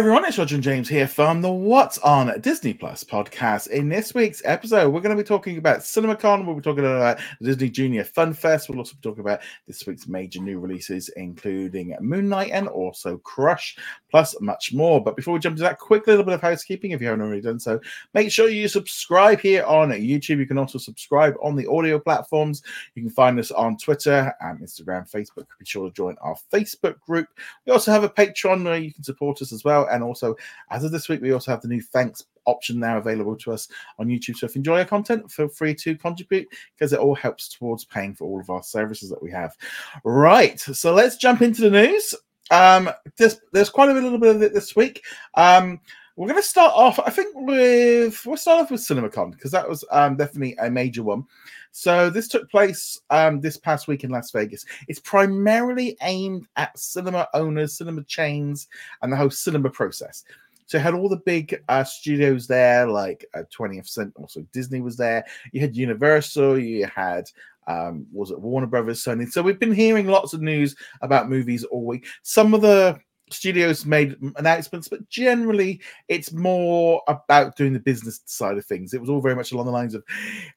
everyone, it's Roger and James here from the What's on Disney Plus podcast. In this week's episode, we're going to be talking about CinemaCon. We'll be talking about Disney Junior Fun Fest. We'll also be talking about this week's major new releases, including Moon Knight and also Crush, plus much more. But before we jump into that, quick little bit of housekeeping if you haven't already done so. Make sure you subscribe here on YouTube. You can also subscribe on the audio platforms. You can find us on Twitter and Instagram, Facebook. Be sure to join our Facebook group. We also have a Patreon where you can support us as well. And also, as of this week, we also have the new thanks option now available to us on YouTube. So if you enjoy our content, feel free to contribute because it all helps towards paying for all of our services that we have. Right. So let's jump into the news. Um, there's, there's quite a little bit of it this week. Um, we're going to start off, I think, with we'll start off with CinemaCon because that was um, definitely a major one. So this took place um, this past week in Las Vegas. It's primarily aimed at cinema owners, cinema chains, and the whole cinema process. So you had all the big uh, studios there, like uh, 20th Century. Also, Disney was there. You had Universal. You had um, was it Warner Brothers, Sony. So we've been hearing lots of news about movies all week. Some of the studios made announcements, but generally it's more about doing the business side of things. It was all very much along the lines of,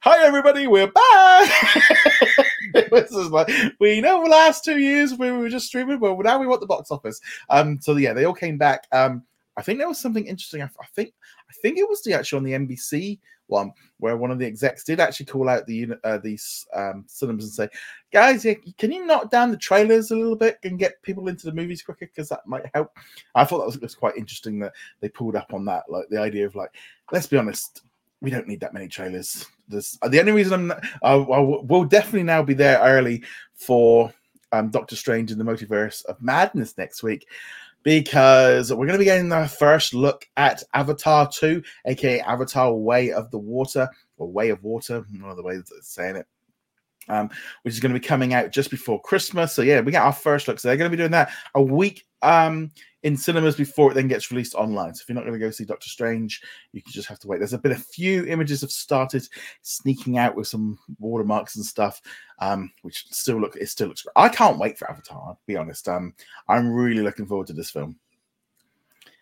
"Hi everybody, we're back." like we know the last two years we were just streaming, but now we want the box office. Um, so yeah, they all came back. Um, I think there was something interesting. I, I think think it was the actually on the NBC one where one of the execs did actually call out the uh, these um, cinemas and say, "Guys, can you knock down the trailers a little bit and get people into the movies quicker because that might help." I thought that was, was quite interesting that they pulled up on that, like the idea of like, let's be honest, we don't need that many trailers. There's, the only reason I'm, I, I will definitely now be there early for um, Doctor Strange in the Multiverse of Madness next week because we're going to be getting the first look at Avatar 2, aka Avatar Way of the Water, or Way of Water, one of the ways of saying it. Um, which is going to be coming out just before Christmas. So yeah, we get our first look. So they're going to be doing that a week um, in cinemas before it then gets released online. So if you're not going to go see Doctor Strange, you can just have to wait. There's a been a few images have started sneaking out with some watermarks and stuff, um, which still look it still looks great. I can't wait for Avatar. I'll be honest. Um, I'm really looking forward to this film.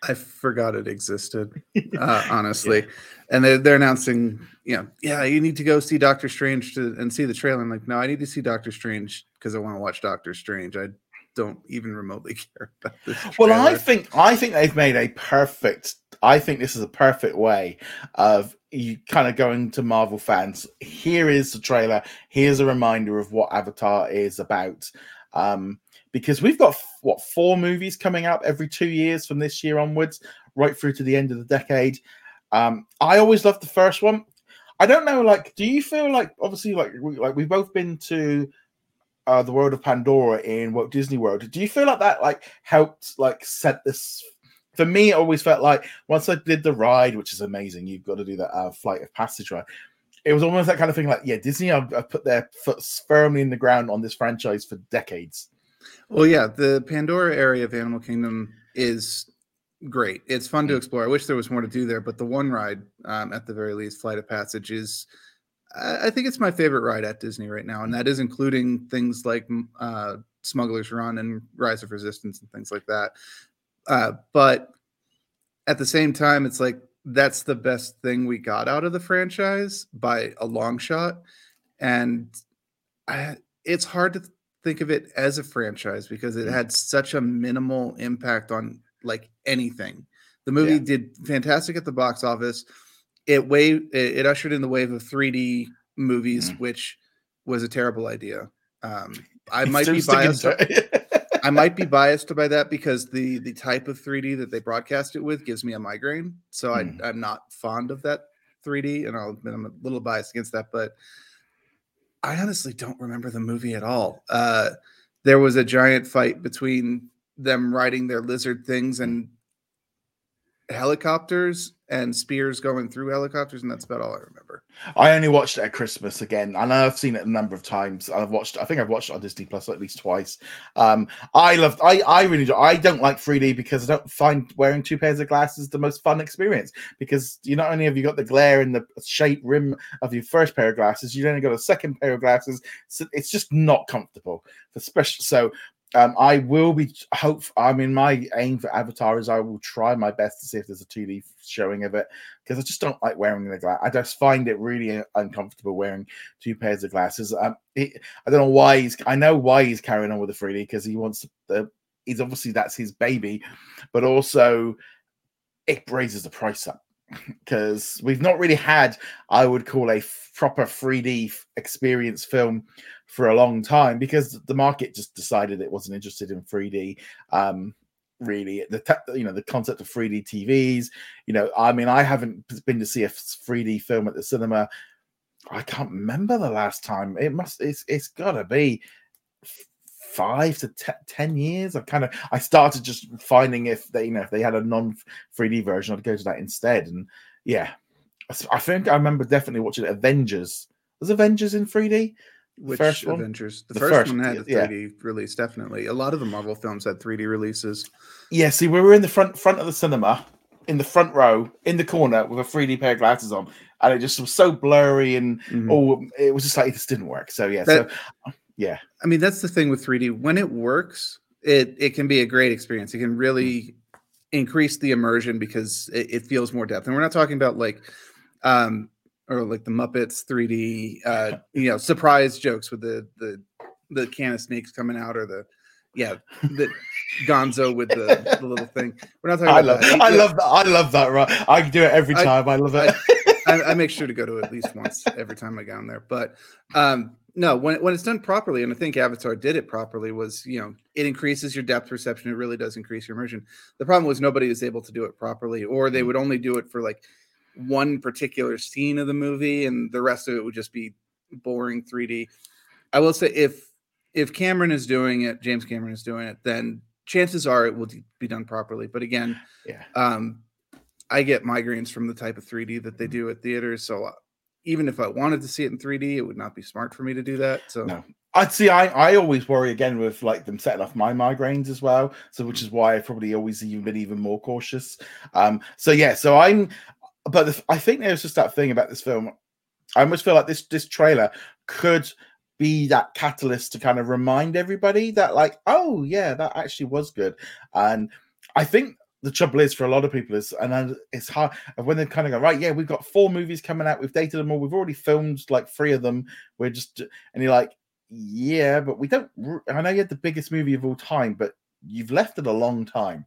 I forgot it existed, uh, honestly. yeah. And they're, they're announcing, you know, yeah, you need to go see Doctor Strange to and see the trailer. I'm like, no, I need to see Doctor Strange because I want to watch Doctor Strange. I don't even remotely care about this. Trailer. Well, I think I think they've made a perfect. I think this is a perfect way of you kind of going to Marvel fans. Here is the trailer. Here's a reminder of what Avatar is about. Um, because we've got what four movies coming up every two years from this year onwards, right through to the end of the decade. Um, I always loved the first one. I don't know, like, do you feel like obviously like we, like we've both been to uh, the world of Pandora in Walt Disney World. Do you feel like that like helped like set this? For me, it always felt like once I did the ride, which is amazing, you've got to do that uh, flight of passage ride. It was almost that kind of thing. Like, yeah, Disney have, have put their foot firmly in the ground on this franchise for decades. Well, yeah, the Pandora area of Animal Kingdom is great. It's fun to mm. explore. I wish there was more to do there, but the one ride, um, at the very least, Flight of Passage, is I think it's my favorite ride at Disney right now, and that is including things like uh, Smuggler's Run and Rise of Resistance and things like that. Uh, but at the same time, it's like that's the best thing we got out of the franchise by a long shot, and I, it's hard to think of it as a franchise because it mm. had such a minimal impact on like anything. The movie yeah. did fantastic at the box office. It wave it, it ushered in the wave of 3D movies, mm. which was a terrible idea. Um, I might be biased. I might be biased by that because the the type of 3D that they broadcast it with gives me a migraine. So mm. I, I'm not fond of that 3D, and I'll admit I'm a little biased against that. But I honestly don't remember the movie at all. Uh, there was a giant fight between them riding their lizard things and helicopters and spears going through helicopters, and that's about all I remember. I only watched it at Christmas again. and I've seen it a number of times. I've watched. I think I've watched it on Disney Plus at least twice. Um, I love, I, I really. Do, I don't like 3D because I don't find wearing two pairs of glasses the most fun experience. Because you not only have you got the glare in the shape rim of your first pair of glasses, you only got a second pair of glasses. So it's just not comfortable. Especially so Um, I will be hope. I mean, my aim for Avatar is I will try my best to see if there's a 2D showing of it because I just don't like wearing the glass. I just find it really uncomfortable wearing two pairs of glasses. Um, it, I don't know why he's. I know why he's carrying on with the 3D because he wants the. He's obviously that's his baby, but also it raises the price up because we've not really had, I would call a proper 3D experience film for a long time because the market just decided it wasn't interested in 3D. Um, really, the te- you know the concept of 3D TVs. You know, I mean, I haven't been to see a 3D film at the cinema. I can't remember the last time. It must. It's. It's got to be five to te- ten years. I kind of I started just finding if they you know if they had a non 3D version, I'd go to that instead. And yeah, I think I remember definitely watching Avengers. Was Avengers in 3D? Which first Avengers? The, the first, first, one had a 3D yeah. release, definitely. A lot of the Marvel films had 3D releases. Yeah, see, we were in the front front of the cinema, in the front row, in the corner with a 3D pair of glasses on, and it just was so blurry and mm-hmm. oh, it was just like this didn't work. So yeah, that, so yeah. I mean, that's the thing with 3D. When it works, it it can be a great experience. It can really increase the immersion because it, it feels more depth. And we're not talking about like um or like the Muppets 3D uh you know surprise jokes with the the the can of snakes coming out or the yeah the Gonzo with the, the little thing. We're not talking I love, that. I love that. I love that. Right, I do it every time. I, I love it. I, I, make sure to go to at least once every time I go in there. But um, no, when when it's done properly, and I think Avatar did it properly, was you know it increases your depth perception. It really does increase your immersion. The problem was nobody was able to do it properly, or they would only do it for like one particular scene of the movie, and the rest of it would just be boring 3D. I will say if if Cameron is doing it, James Cameron is doing it, then chances are it will be done properly. But again, yeah, um, I get migraines from the type of 3D that they do at theaters, so uh, even if I wanted to see it in 3D, it would not be smart for me to do that. So no. I'd see I, I always worry again with like them setting off my migraines as well. So which is why I've probably always even been even more cautious. Um so yeah, so I'm but the, I think there's just that thing about this film. I almost feel like this this trailer could be that catalyst to kind of remind everybody that like, oh yeah, that actually was good. And I think the trouble is for a lot of people is and then it's hard when they kind of go right yeah we've got four movies coming out we've dated them all we've already filmed like three of them we're just and you're like yeah but we don't i know you had the biggest movie of all time but you've left it a long time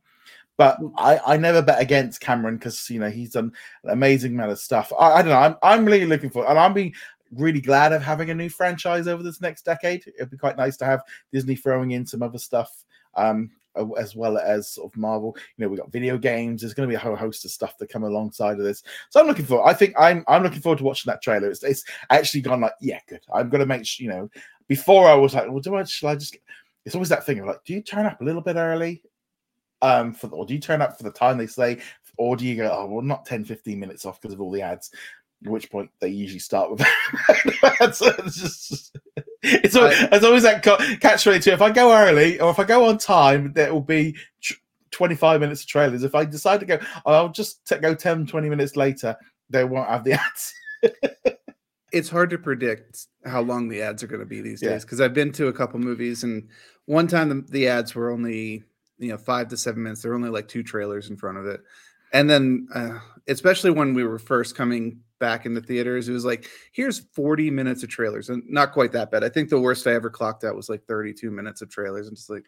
but mm. I, I never bet against Cameron because you know he's done an amazing amount of stuff. I, I don't know. I'm I'm really looking for, and I'm being really glad of having a new franchise over this next decade. It'd be quite nice to have Disney throwing in some other stuff. Um, as well as sort of Marvel. You know, we got video games. There's going to be a whole host of stuff that come alongside of this. So I'm looking forward. I think I'm I'm looking forward to watching that trailer. It's, it's actually gone like, yeah, good. I'm going to make sure. You know, before I was like, well, do I? Shall I just? It's always that thing of like, do you turn up a little bit early? Um, for or do you turn up for the time they say, or do you go, oh, well, not 10, 15 minutes off because of all the ads? At which point they usually start with it's just it's always, I, always that catch 22 if i go early or if i go on time there will be 25 minutes of trailers. If i decide to go i'll just t- go 10 20 minutes later they won't have the ads. It's hard to predict how long the ads are going to be these days because i've been to a couple movies and one time the, the ads were only you know five to seven minutes. There were only like two trailers in front of it and then uh, especially when we were first coming back in the theaters. It was like, here's 40 minutes of trailers, and not quite that bad. I think the worst I ever clocked out was like 32 minutes of trailers. And just like,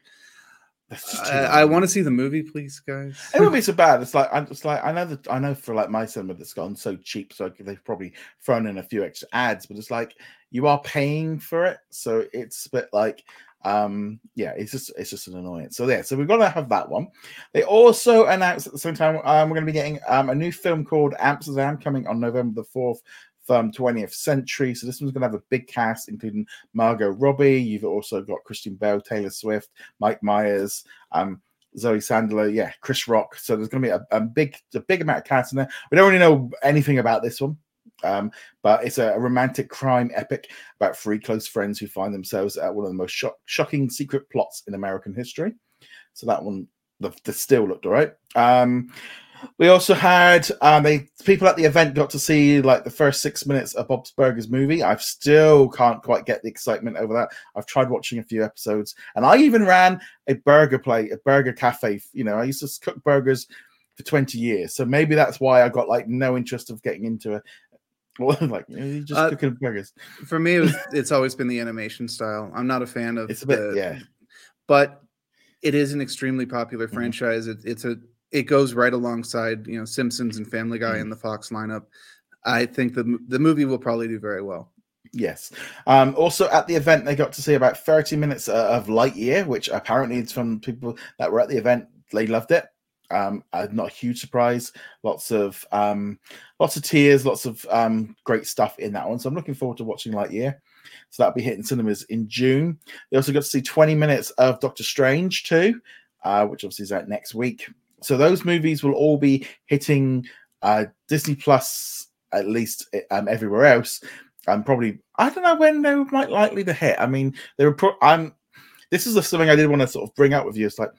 I, I want to see the movie, please, guys. It won't be so bad. It's like I'm just like I know that I know for like my cinema that's gone so cheap, so they've probably thrown in a few extra ads, but it's like you are paying for it, so it's a bit like um yeah it's just it's just an annoyance so yeah so we're gonna have that one they also announced at the same time um, we're gonna be getting um, a new film called amsterdam coming on november the 4th from 20th century so this one's gonna have a big cast including margot robbie you've also got christian bale taylor swift mike myers um Zoe Saldana, yeah, Chris Rock. So there's going to be a, a, big, a big amount of cast in there. We don't really know anything about this one. Um, but it's a, a, romantic crime epic about three close friends who find themselves at one of the most shock, shocking secret plots in American history. So that one, the, the still looked all right. Um, We also had um, they people at the event got to see like the first six minutes of Bob's Burgers movie. I still can't quite get the excitement over that. I've tried watching a few episodes, and I even ran a burger play, a burger cafe. You know, I used to cook burgers for twenty years, so maybe that's why I got like no interest of getting into like just uh, cooking burgers. For me, it was, it's always been the animation style. I'm not a fan of it's a bit, the, yeah, but it is an extremely popular mm-hmm. franchise. It, it's a it goes right alongside you know Simpsons and Family Guy mm-hmm. in the Fox lineup. I think the the movie will probably do very well. Yes. Um, also at the event, they got to see about 30 minutes uh, of Lightyear, which apparently it's from people that were at the event. They loved it. Um, uh, not a huge surprise. Lots of um, lots of tears, lots of um, great stuff in that one. So I'm looking forward to watching Lightyear. So that'll be hitting cinemas in June. They also got to see 20 minutes of Doctor Strange too, uh, which obviously is out next week so those movies will all be hitting uh, Disney Plus at least um, everywhere else. I'm probably I don't know when they might likely to hit. I mean, they were. Pro- I'm. This is something I did want to sort of bring out with you. It's like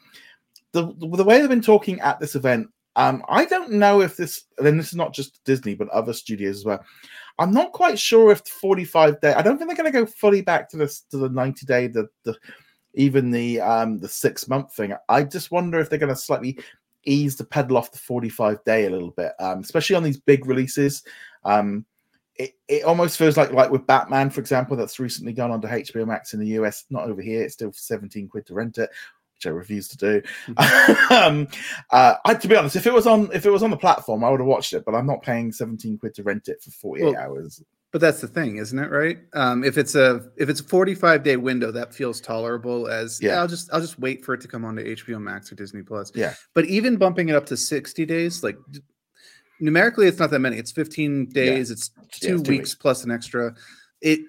the the way they've been talking at this event. Um, I don't know if this. Then this is not just Disney, but other studios as well. I'm not quite sure if 45 day. I don't think they're going to go fully back to this to the 90 day. The the even the um the six month thing. I just wonder if they're going to slightly ease the pedal off the 45 day a little bit, um, especially on these big releases. Um, it, it almost feels like like with Batman, for example, that's recently gone onto HBO Max in the US, not over here. It's still 17 quid to rent it, which I refuse to do. Mm-hmm. um, uh, I, to be honest, if it was on if it was on the platform, I would have watched it, but I'm not paying 17 quid to rent it for 48 well, hours. But that's the thing, isn't it? Right? Um, if it's a if it's a 45 day window, that feels tolerable. As yeah. yeah, I'll just I'll just wait for it to come on to HBO Max or Disney Plus. Yeah. But even bumping it up to 60 days, like numerically, it's not that many. It's 15 days. Yeah. It's two, yeah, weeks, weeks plus an extra. It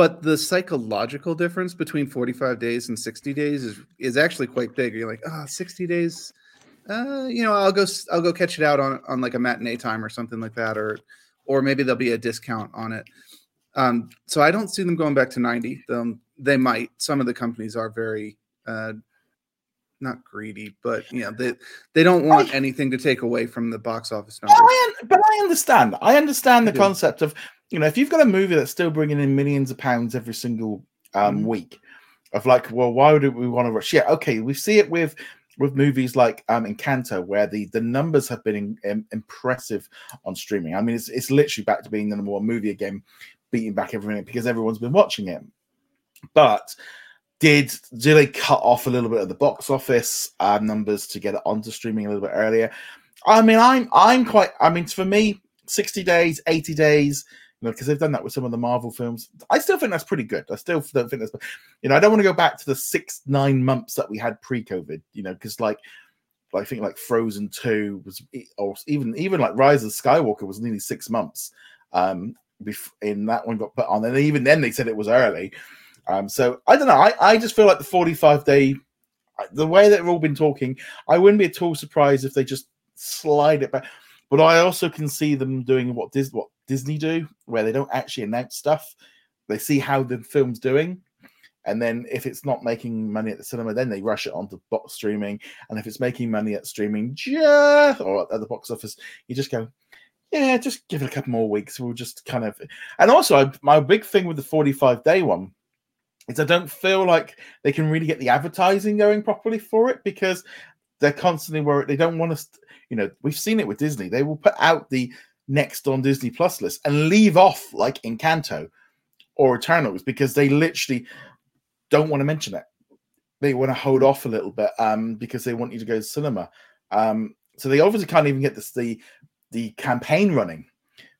but the psychological difference between 45 days and 60 days is is actually quite big. You're like, ah, oh, 60 days. Uh, you know, I'll go I'll go catch it out on on like a matinee time or something like that, or or maybe there'll be a discount on it. Um, so I don't see them going back to 90. Um, they might. Some of the companies are very uh, not greedy, but you know they they don't want I, anything to take away from the box office numbers. I, but I understand. I understand the concept of you know if you've got a movie that's still bringing in millions of pounds every single um, mm-hmm. week, of like, well, why would we want to rush? Yeah, okay, we see it with with movies like um, Encanto, where the the numbers have been in, in, impressive on streaming. I mean, it's it's literally back to being the number one movie again, beating back every minute because everyone's been watching it. But did do they cut off a little bit of the box office um, numbers to get it onto streaming a little bit earlier? I mean, I'm I'm quite. I mean, for me, sixty days, eighty days you know, because they've done that with some of the Marvel films. I still think that's pretty good. I still don't think that's, you know, I don't want to go back to the six, nine months that we had pre-COVID, you know, because like, I think like Frozen Two was, or even even like Rise of Skywalker was nearly six months. Um, in that one got put on, and even then they said it was early. Um, so I don't know. I, I just feel like the 45 day, the way that we've all been talking, I wouldn't be at all surprised if they just slide it back. But I also can see them doing what Dis- what Disney do, where they don't actually announce stuff. They see how the film's doing, and then if it's not making money at the cinema, then they rush it onto box streaming. And if it's making money at streaming, just or at the box office, you just go, yeah, just give it a couple more weeks. We'll just kind of. And also, I, my big thing with the forty-five day one is I don't feel like they can really get the advertising going properly for it because they're constantly worried. They don't want us. You know, we've seen it with Disney. They will put out the next on Disney Plus list and leave off like Encanto or Eternals because they literally don't want to mention it. They want to hold off a little bit um, because they want you to go to cinema. Um, so they obviously can't even get this the the campaign running.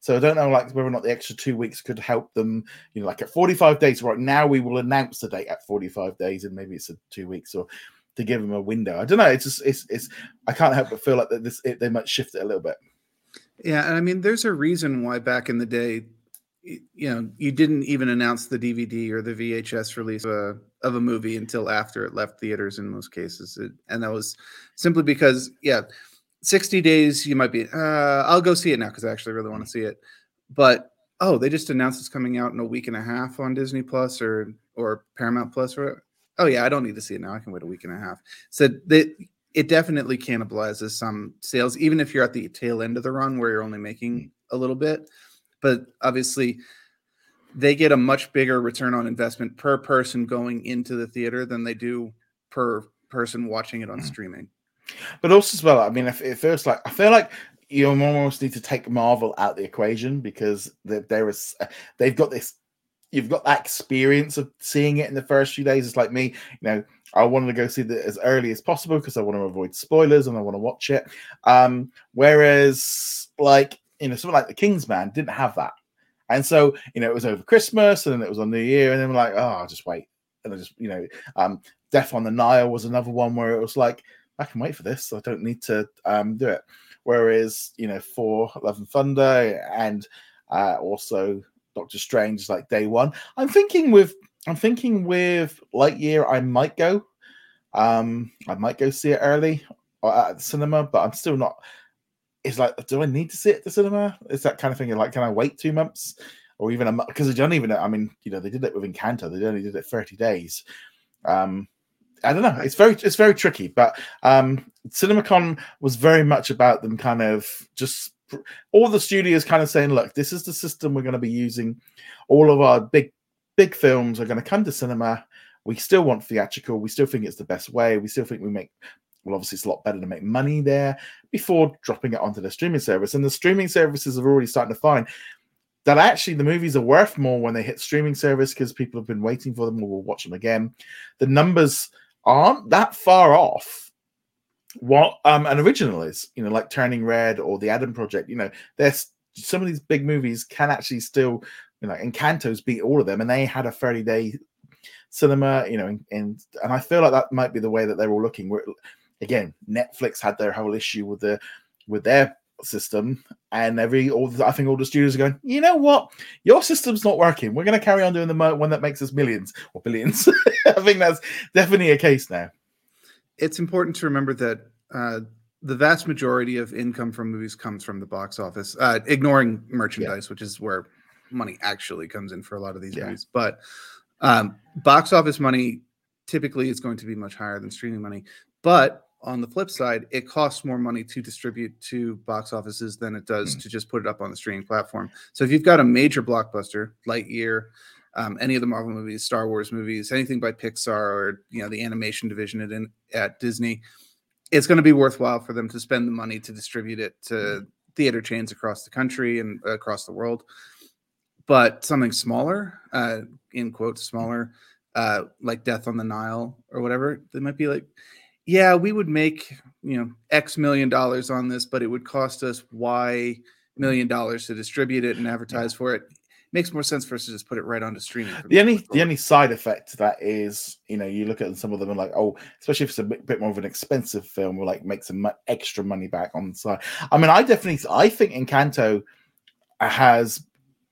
So I don't know like whether or not the extra two weeks could help them, you know, like at 45 days, right now we will announce the date at 45 days and maybe it's a two weeks or to give them a window. I don't know. It's just it's it's I can't help but feel like that this it, they might shift it a little bit. Yeah, and I mean, there's a reason why back in the day, you know, you didn't even announce the DVD or the VHS release of a, of a movie until after it left theaters in most cases, it, and that was simply because, yeah, 60 days you might be, uh, I'll go see it now because I actually really want to see it, but oh, they just announced it's coming out in a week and a half on Disney Plus or or Paramount Plus or oh yeah, I don't need to see it now. I can wait a week and a half. So they it definitely cannibalizes some sales, even if you're at the tail end of the run where you're only making Mm. a little bit. But obviously, they get a much bigger return on investment per person going into the theater than they do per person watching it on Mm. streaming. But also as well, I mean, if it feels like I feel like you almost need to take Marvel out the equation because there, there is they've got this. You've got that experience of seeing it in the first few days. It's like me, you know. I wanted to go see it as early as possible because I want to avoid spoilers and I want to watch it. Um, whereas, like you know, something like The Kingsman didn't have that, and so you know, it was over Christmas and then it was on New Year, and then we're like, oh, I'll just wait, and I just you know, um, Death on the Nile was another one where it was like, I can wait for this. I don't need to um, do it. Whereas, you know, for Love and Thunder and uh, also Doctor Strange is like day one. I'm thinking with I'm thinking with Lightyear, I might go. Um, I might go see it early or at the cinema, but I'm still not. It's like, do I need to see it at the cinema? It's that kind of thing. Like, can I wait two months or even a month? Because I don't even. I mean, you know, they did it with Encanto. They only did it 30 days. Um, I don't know. It's very it's very tricky, but um CinemaCon was very much about them kind of just all the studios kind of saying, look, this is the system we're going to be using. All of our big big films are going to come to cinema. We still want theatrical. We still think it's the best way. We still think we make well, obviously it's a lot better to make money there before dropping it onto the streaming service. And the streaming services are already starting to find that actually the movies are worth more when they hit streaming service because people have been waiting for them or will watch them again. The numbers aren't that far off what um an original is you know like turning red or the adam project you know there's some of these big movies can actually still you know encantos beat all of them and they had a 30 day cinema you know and, and and i feel like that might be the way that they're all looking. Where again netflix had their whole issue with the with their system and every all the, i think all the studios are going you know what? Your system's not working. We're going to carry on doing the one that makes us millions or billions. I think that's definitely a case now It's important to remember that uh, the vast majority of income from movies comes from the box office, uh, ignoring merchandise, which is where money actually comes in for a lot of these Yeah. movies. But um, box office money typically is going to be much higher than streaming money. But on the flip side, it costs more money to distribute to box offices than it does to just put it up on the streaming platform. So if you've got a major blockbuster, Lightyear, um, any of the Marvel movies, Star Wars movies, anything by Pixar or you know the animation division at at Disney, it's going to be worthwhile for them to spend the money to distribute it to theater chains across the country and across the world. But something smaller, uh, in quotes, smaller, uh, like Death on the Nile or whatever, they might be like, yeah, we would make you know X million dollars on this, but it would cost us Y million dollars to distribute it and advertise for it. Makes more sense for us to just put it right onto streaming. The only the only side effect to that is, you know, you look at some of them and like, oh, especially if it's a bit, bit more of an expensive film, we'll like make some extra money back on the side. I mean, I definitely, I think Encanto has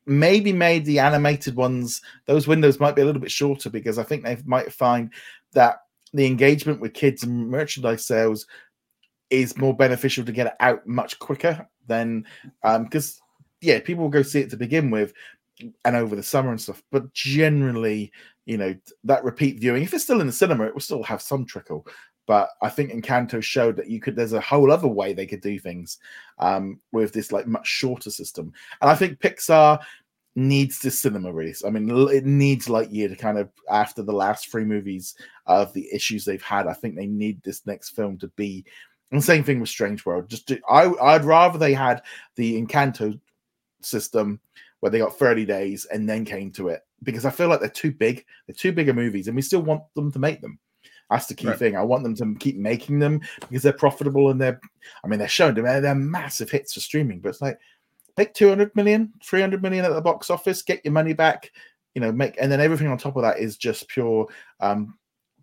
maybe made the animated ones those windows might be a little bit shorter because I think they might find that the engagement with kids and merchandise sales is more beneficial to get it out much quicker than um because yeah, people will go see it to begin with and over the summer and stuff. But generally, you know, that repeat viewing, if it's still in the cinema, it will still have some trickle. But I think Encanto showed that you could. There's a whole other way they could do things um, with this like much shorter system. And I think Pixar needs this cinema release. I mean, it needs Lightyear to kind of after the last three movies of the issues they've had. I think they need this next film to be. And same thing with Strange World. Just do, I, I'd rather they had the Encanto system where they got 30 days and then came to it because I feel like they're too big. They're too bigger movies, and we still want them to make them. That's the key Right. thing. I want them to keep making them because they're profitable and they're, I mean, they're shown to they're, they're massive hits for streaming, but it's like make 200 million, 300 million at the box office, get your money back, you know, make, and then everything on top of that is just pure, um,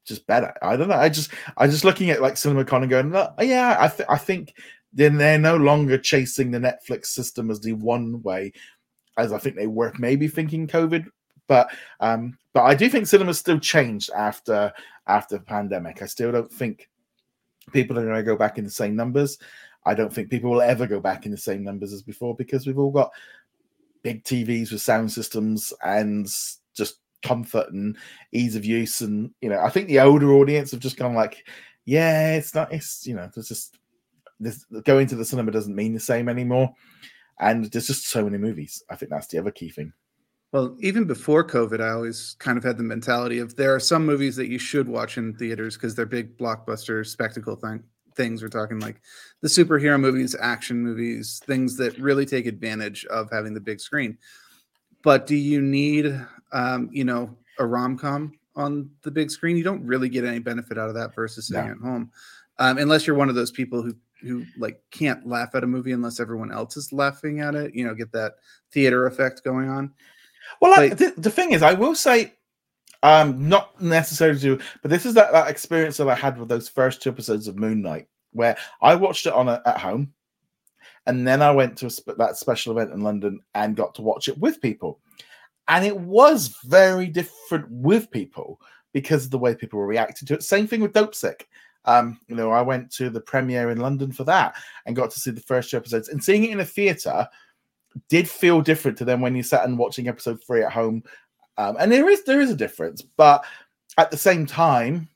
just better. I don't know. I just, I just looking at like CinemaCon and going, "Look, yeah, I, th- I think then they're no longer chasing the Netflix system as the one way, as I think they were maybe thinking COVID. But um, but I do think cinema's still changed after after the pandemic. I still don't think people are going to go back in the same numbers. I don't think people will ever go back in the same numbers as before because we've all got big TVs with sound systems and just comfort and ease of use. And you know, I think the older audience have just gone like, yeah, it's not. It's you know, it's just this going to the cinema doesn't mean the same anymore, and there's just so many movies. I think that's the other key thing. Well, even before COVID, I always kind of had the mentality of there are some movies that you should watch in theaters because they're big blockbuster spectacle thing, things. We're talking like the superhero movies, action movies, things that really take advantage of having the big screen. But do you need, um, you know, a rom com on the big screen? You don't really get any benefit out of that versus sitting No. at home, um, unless you're one of those people who who like can't laugh at a movie unless everyone else is laughing at it. You know, get that theater effect going on. Well, I, the, the thing is, I will say, um, not necessarily to, but this is that, that experience that I had with those first two episodes of Moon Knight, where I watched it on a, at home, and then I went to a, sp- that special event in London and got to watch it with people, and it was very different with people because of the way people were reacting to it. Same thing with Dopesick. Um, you know, I went to the premiere in London for that and got to see the first two episodes, and seeing it in a theater did feel different to them when you sat and watching episode three at home. Um, and there is there is a difference, but at the same time,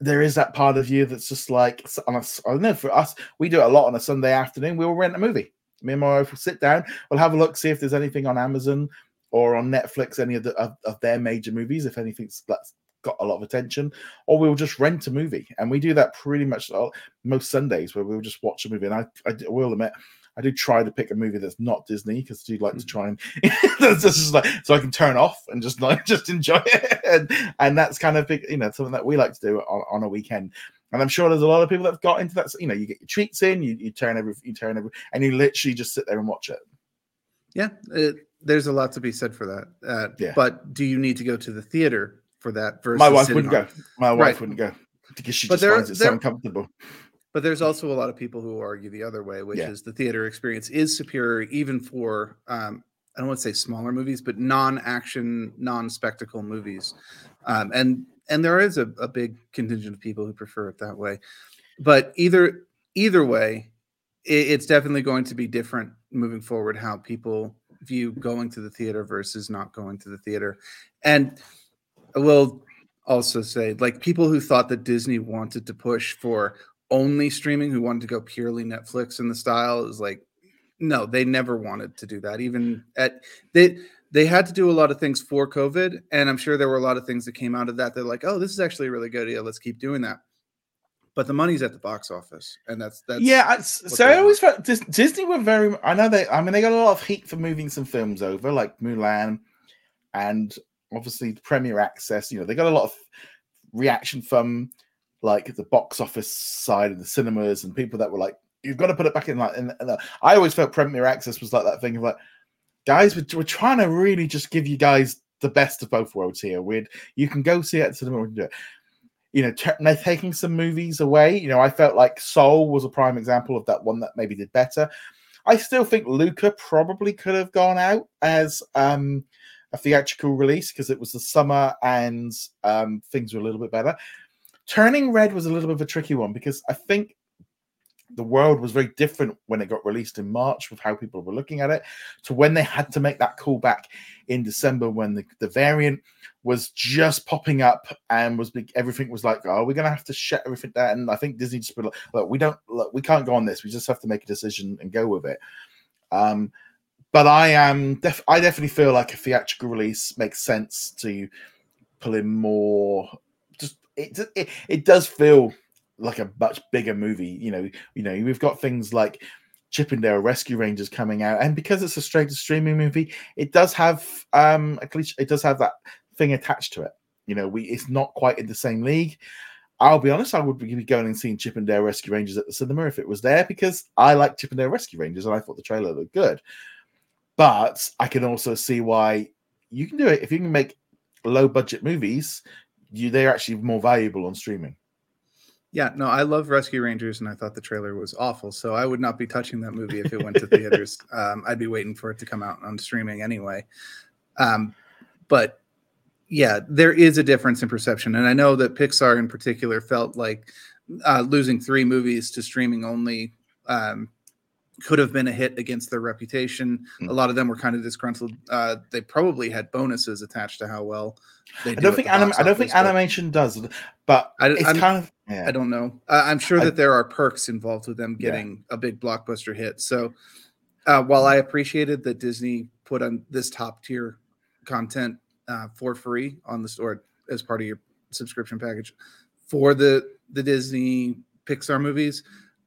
there is that part of you that's just like a I don't know. For us, we do it a lot on a Sunday afternoon. We'll rent a movie. Me and my wife will sit down. We'll have a look, see if there's anything on Amazon or on Netflix, any of the of, of their major movies, if anything's that's got a lot of attention, or we'll just rent a movie, and we do that pretty much all, most Sundays, where we'll just watch a movie. And I, I will admit, I do try to pick a movie that's not Disney because I do like to hmm. try and that's just like so I can turn off and just like just enjoy it, and, and that's kind of big, you know, something that we like to do on, on a weekend. And I'm sure there's a lot of people that have got into that. You know, you get your treats in, you, you turn every, you turn every, and you literally just sit there and watch it. Yeah, it, there's a lot to be said for that. Uh, Yeah. But do you need to go to the theater for that? Versus My wife wouldn't on- go. My wife Right. wouldn't go because she But just there- finds it so uncomfortable. But there's also a lot of people who argue the other way, which Yeah. is the theater experience is superior even for um, I don't want to say smaller movies, but non-action, non-spectacle movies. Um, and and there is a, a big contingent of people who prefer it that way. But either either way, it, it's definitely going to be different moving forward how people view going to the theater versus not going to the theater. And I will also say, like people who thought that Disney wanted to push for only streaming, who wanted to go purely Netflix in the style, is like, no, they never wanted to do that. Even at they they had to do a lot of things for COVID, and I'm sure there were a lot of things that came out of that. They're like, oh, this is actually a really good idea. Let's keep doing that. But the money's at the box office, and that's that's yeah, I, so I always felt Disney were very. I know they. I mean, they got a lot of heat for moving some films over, like Mulan, and obviously the Premier Access. You know, they got a lot of reaction from like the box office side of the cinemas and people that were like, "You've got to put it back in." Like, in the, I always felt Premier Access was like that thing of like, guys, we're, we're trying to really just give you guys the best of both worlds here. We'd you can go see it at the cinema. Can do it you know, they're taking some movies away. You know, I felt like Soul was a prime example of that one that maybe did better. I still think Luca probably could have gone out as um, a theatrical release because it was the summer and um, things were a little bit better. Turning Red was a little bit of a tricky one because I think the world was very different when it got released in March with how people were looking at it to when they had to make that call back in December when the, the variant was just popping up and was everything was like oh we're gonna have to shut everything down. And i think disney just put like look we don't look, we can't go on this. We just have to make a decision and go with it. Um but i am def- i definitely feel like a theatrical release makes sense to pull in more just it, it it does feel like a much bigger movie you know you know we've got things like Chip 'n Dale Rescue Rangers coming out, and because it's a straight to streaming movie, it does have um a cliche, it does have that thing attached to it. You know, we it's not quite in the same league. I'll be honest, I would be going and seeing Chip 'n Dale Rescue Rangers at the cinema if it was there because I like Chip 'n Dale Rescue Rangers and I thought the trailer looked good. But I can also see why you can do it if you can make low budget movies. You they're actually more valuable on streaming. Yeah, no, I love Rescue Rangers, and I thought the trailer was awful. So I would not be touching that movie if it went to theaters. Um, I'd be waiting for it to come out on streaming anyway. Um, but yeah, there is a difference in perception, and I know that Pixar in particular felt like uh, losing three movies to streaming only um, could have been a hit against their reputation. Mm. A lot of them were kind of disgruntled. Uh, they probably had bonuses attached to how well they. I do don't think anim- I don't think but- animation does, but I- it's I'm- kind of yeah. I don't know. Uh, I'm sure that there are perks involved with them getting yeah. a big blockbuster hit. So uh, while I appreciated that Disney put on this top tier content uh, for free on the store as part of your subscription package for the the Disney Pixar movies,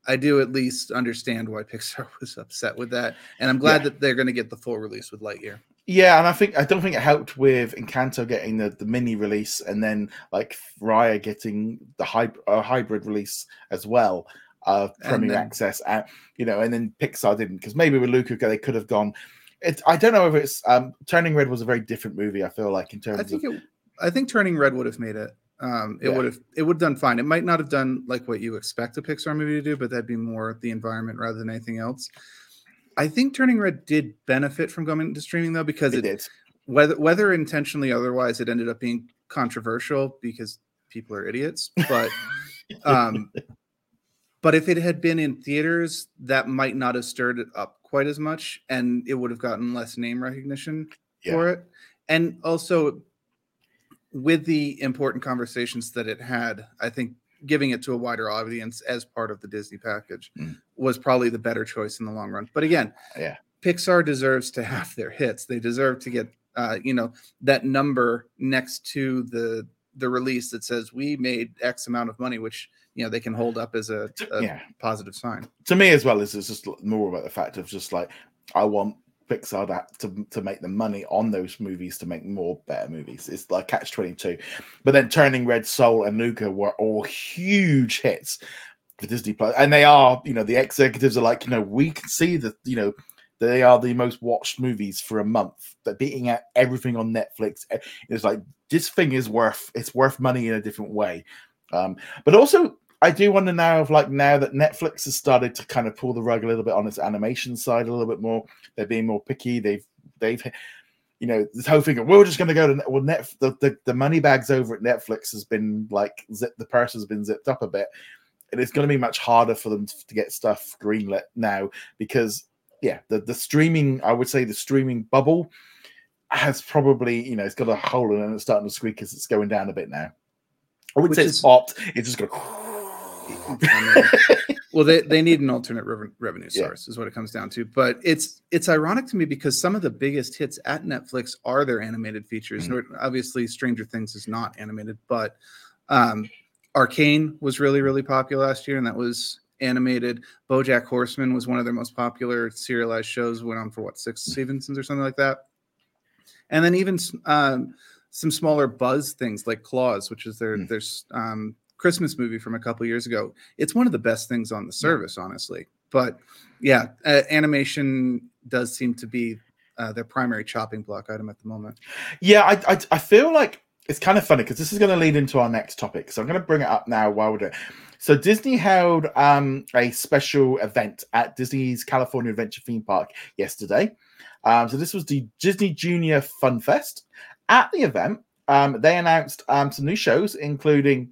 I do at least understand why Pixar was upset with that, and I'm glad yeah. that they're going to get the full release with Lightyear. Yeah, and I think I don't think it helped with Encanto getting the, the mini release, and then like Raya getting the hy- uh, hybrid release as well of uh, Premier then, Access, at, you know, and then Pixar didn't because maybe with Luca they could have gone. It, I don't know if it's um, Turning Red was a very different movie. I feel like in terms. I think of, it. I think Turning Red would have made it. Um, it yeah. would have it would have done fine. It might not have done like what you expect a Pixar movie to do, but that'd be more the environment rather than anything else. I think Turning Red did benefit from going into streaming though, because it, it did. Whether whether intentionally otherwise, it ended up being controversial because people are idiots. But um, but if it had been in theaters, that might not have stirred it up quite as much, and it would have gotten less name recognition yeah. for it. And also, with the important conversations that it had, I think giving it to a wider audience as part of the Disney package mm. was probably the better choice in the long run. But again, yeah, Pixar deserves to have their hits. They deserve to get uh, you know that number next to the the release that says we made X amount of money, which you know they can hold up as a, a yeah. positive sign. To me as well, is it's just more about the fact of just like I want Pixar to, to make the money on those movies to make more better movies. It's like Catch 22. But then Turning Red, Soul, and Luca were all huge hits for Disney Plus. And they are, you know, the executives are like, you know, we can see that, you know, they are the most watched movies for a month. They're beating out everything on Netflix. It's like this thing is worth it's worth money in a different way. Um, but also I do wonder now of like now that Netflix has started to kind of pull the rug a little bit on its animation side a little bit more. They're being more picky. They've they've you know this whole thing of we're just going to go to well net the, the, the money bags over at Netflix has been like zip, the purse has been zipped up a bit, and it's going to be much harder for them to, to get stuff greenlit now because yeah the the streaming I would say the streaming bubble has probably you know it's got a hole in it and it's starting to squeak as it's going down a bit now. I would Which say is, it's popped. It's just going. well, they, they need an alternate revenue source, yeah. is what it comes down to. But it's it's ironic to me because some of the biggest hits at Netflix are their animated features. Mm-hmm. Obviously, Stranger Things is not animated, but um, Arcane was really really popular last year, and that was animated. BoJack Horseman was one of their most popular serialized shows. Went on for what six mm. seasons or something like that. And then even um, some smaller buzz things like Klaus, which is their mm. their um, Christmas movie from a couple years ago. It's one of the best things on the service, honestly. But yeah, uh, animation does seem to be uh, their primary chopping block item at the moment. Yeah, I I, I feel like it's kind of funny because this is going to lead into our next topic. So I'm going to bring it up now while we're doing. So Disney held um, a special event at Disney's California Adventure theme park yesterday. Um, so this was the Disney Junior Fun Fest. At the event, um, they announced um, some new shows, including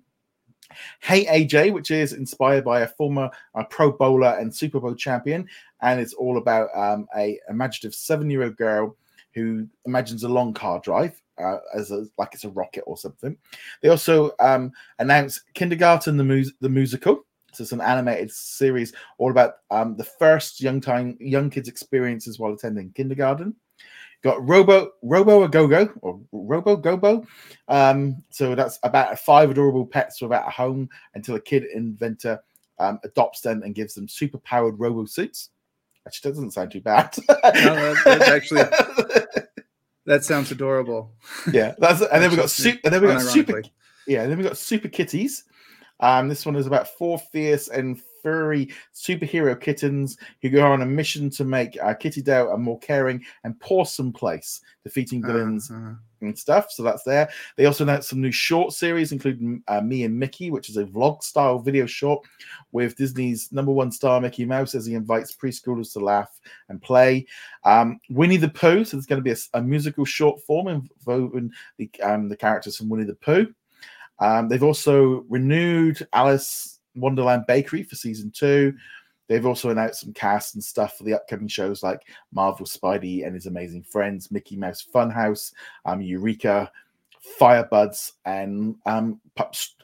Hey AJ, which is inspired by a former uh, Pro Bowler and Super Bowl champion, and it's all about um, a imaginative seven-year-old girl who imagines a long car drive uh, as a, like it's a rocket or something. They also um, announced Kindergarten the, the musical. So it's an animated series all about um, the first young time young kids' experiences while attending kindergarten. Got Robo Robo a Go Go or Robo Gobo. Um, so that's about five adorable pets without a home until a kid inventor um, adopts them and gives them super powered robo suits. Actually, doesn't sound too bad. no, that's actually that sounds adorable. Yeah, that's and then we got super and then we got super yeah, and then we got super kitties. Um, this one is about four fierce and furry superhero kittens who go on a mission to make uh, Kitty Dale a more caring and awesome place, defeating villains uh-huh. and stuff. So that's there. They also announced some new short series, including uh, Me and Mickey, which is a vlog style video short with Disney's number one star Mickey Mouse as he invites preschoolers to laugh and play. Um, Winnie the Pooh, so there's going to be a, a musical short form involving the, um, the characters from Winnie the Pooh. Um, they've also renewed Alice Wonderland Bakery for season two. They've also announced some cast and stuff for the upcoming shows like Marvel Spidey and His Amazing Friends, Mickey Mouse Funhouse, um, Eureka, Firebuds, and um,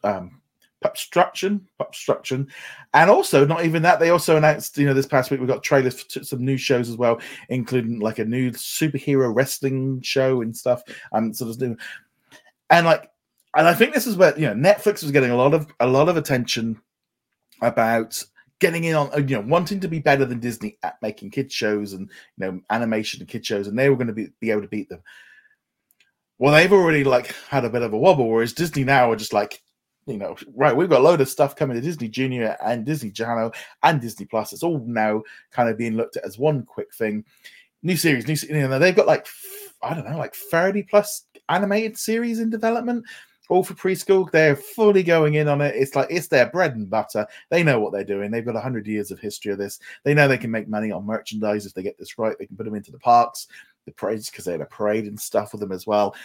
um, Pupstruction, Pupstruction, and also not even that. They also announced, you know, this past week we got trailers for some new shows as well, including like a new superhero wrestling show and stuff. Um, so there's new, and like, and I think this is where you know Netflix was getting a lot of a lot of attention about getting in on uh, you know wanting to be better than Disney at making kids shows and you know animation and kid shows, and they were going to be, be able to beat them. Well, they've already like had a bit of a wobble, whereas Disney now are just like, you know, right, we've got a load of stuff coming to Disney Junior and Disney Channel and Disney Plus. It's all now kind of being looked at as one quick thing. New series, new, you know, they've got like I don't know, like 30 plus animated series in development all for preschool. They're fully going in on it. It's like it's their bread and butter. They know what they're doing. They've got 100 years of history of this. They know they can make money on merchandise if they get this right. They can put them into the parks, the parades, because they had a parade and stuff with them as well.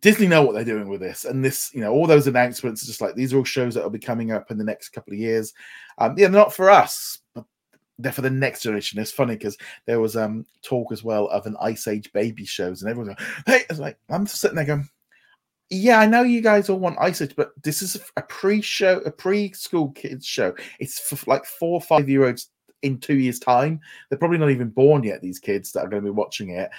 Disney know what they're doing with this, and this, you know, all those announcements, just like these are all shows that will be coming up in the next couple of years. Um, yeah, not for us, but they're for the next generation. It's funny because there was um talk as well of an Ice Age baby shows, and everyone's like, "Hey," it's like I'm sitting there going, yeah, I know you guys all want Ice Age, but this is a pre-show, a preschool kids show. It's for like four or five year olds in two years' time. They're probably not even born yet. These kids that are going to be watching it.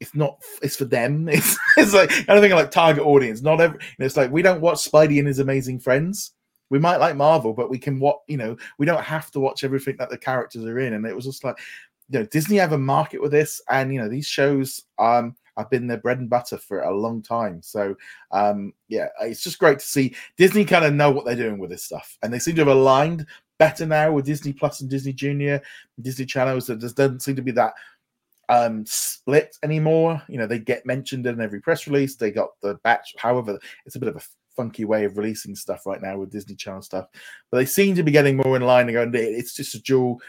It's not. It's for them. It's, it's like I don't think like target audience. Not every. You know, it's like we don't watch Spidey and his amazing friends. We might like Marvel, but we can watch. You know, we don't have to watch everything that the characters are in. And it was just like, you know, Disney have a market with this, and you know, these shows. Um, I've been their bread and butter for a long time. So um, yeah, it's just great to see Disney kind of know what they're doing with this stuff, and they seem to have aligned better now with Disney Plus and Disney Junior, Disney channels. That there doesn't seem to be that um, split anymore. You know, they get mentioned in every press release. They got the batch. However, it's a bit of a funky way of releasing stuff right now with Disney Channel stuff, but they seem to be getting more in line and going. It's just a dual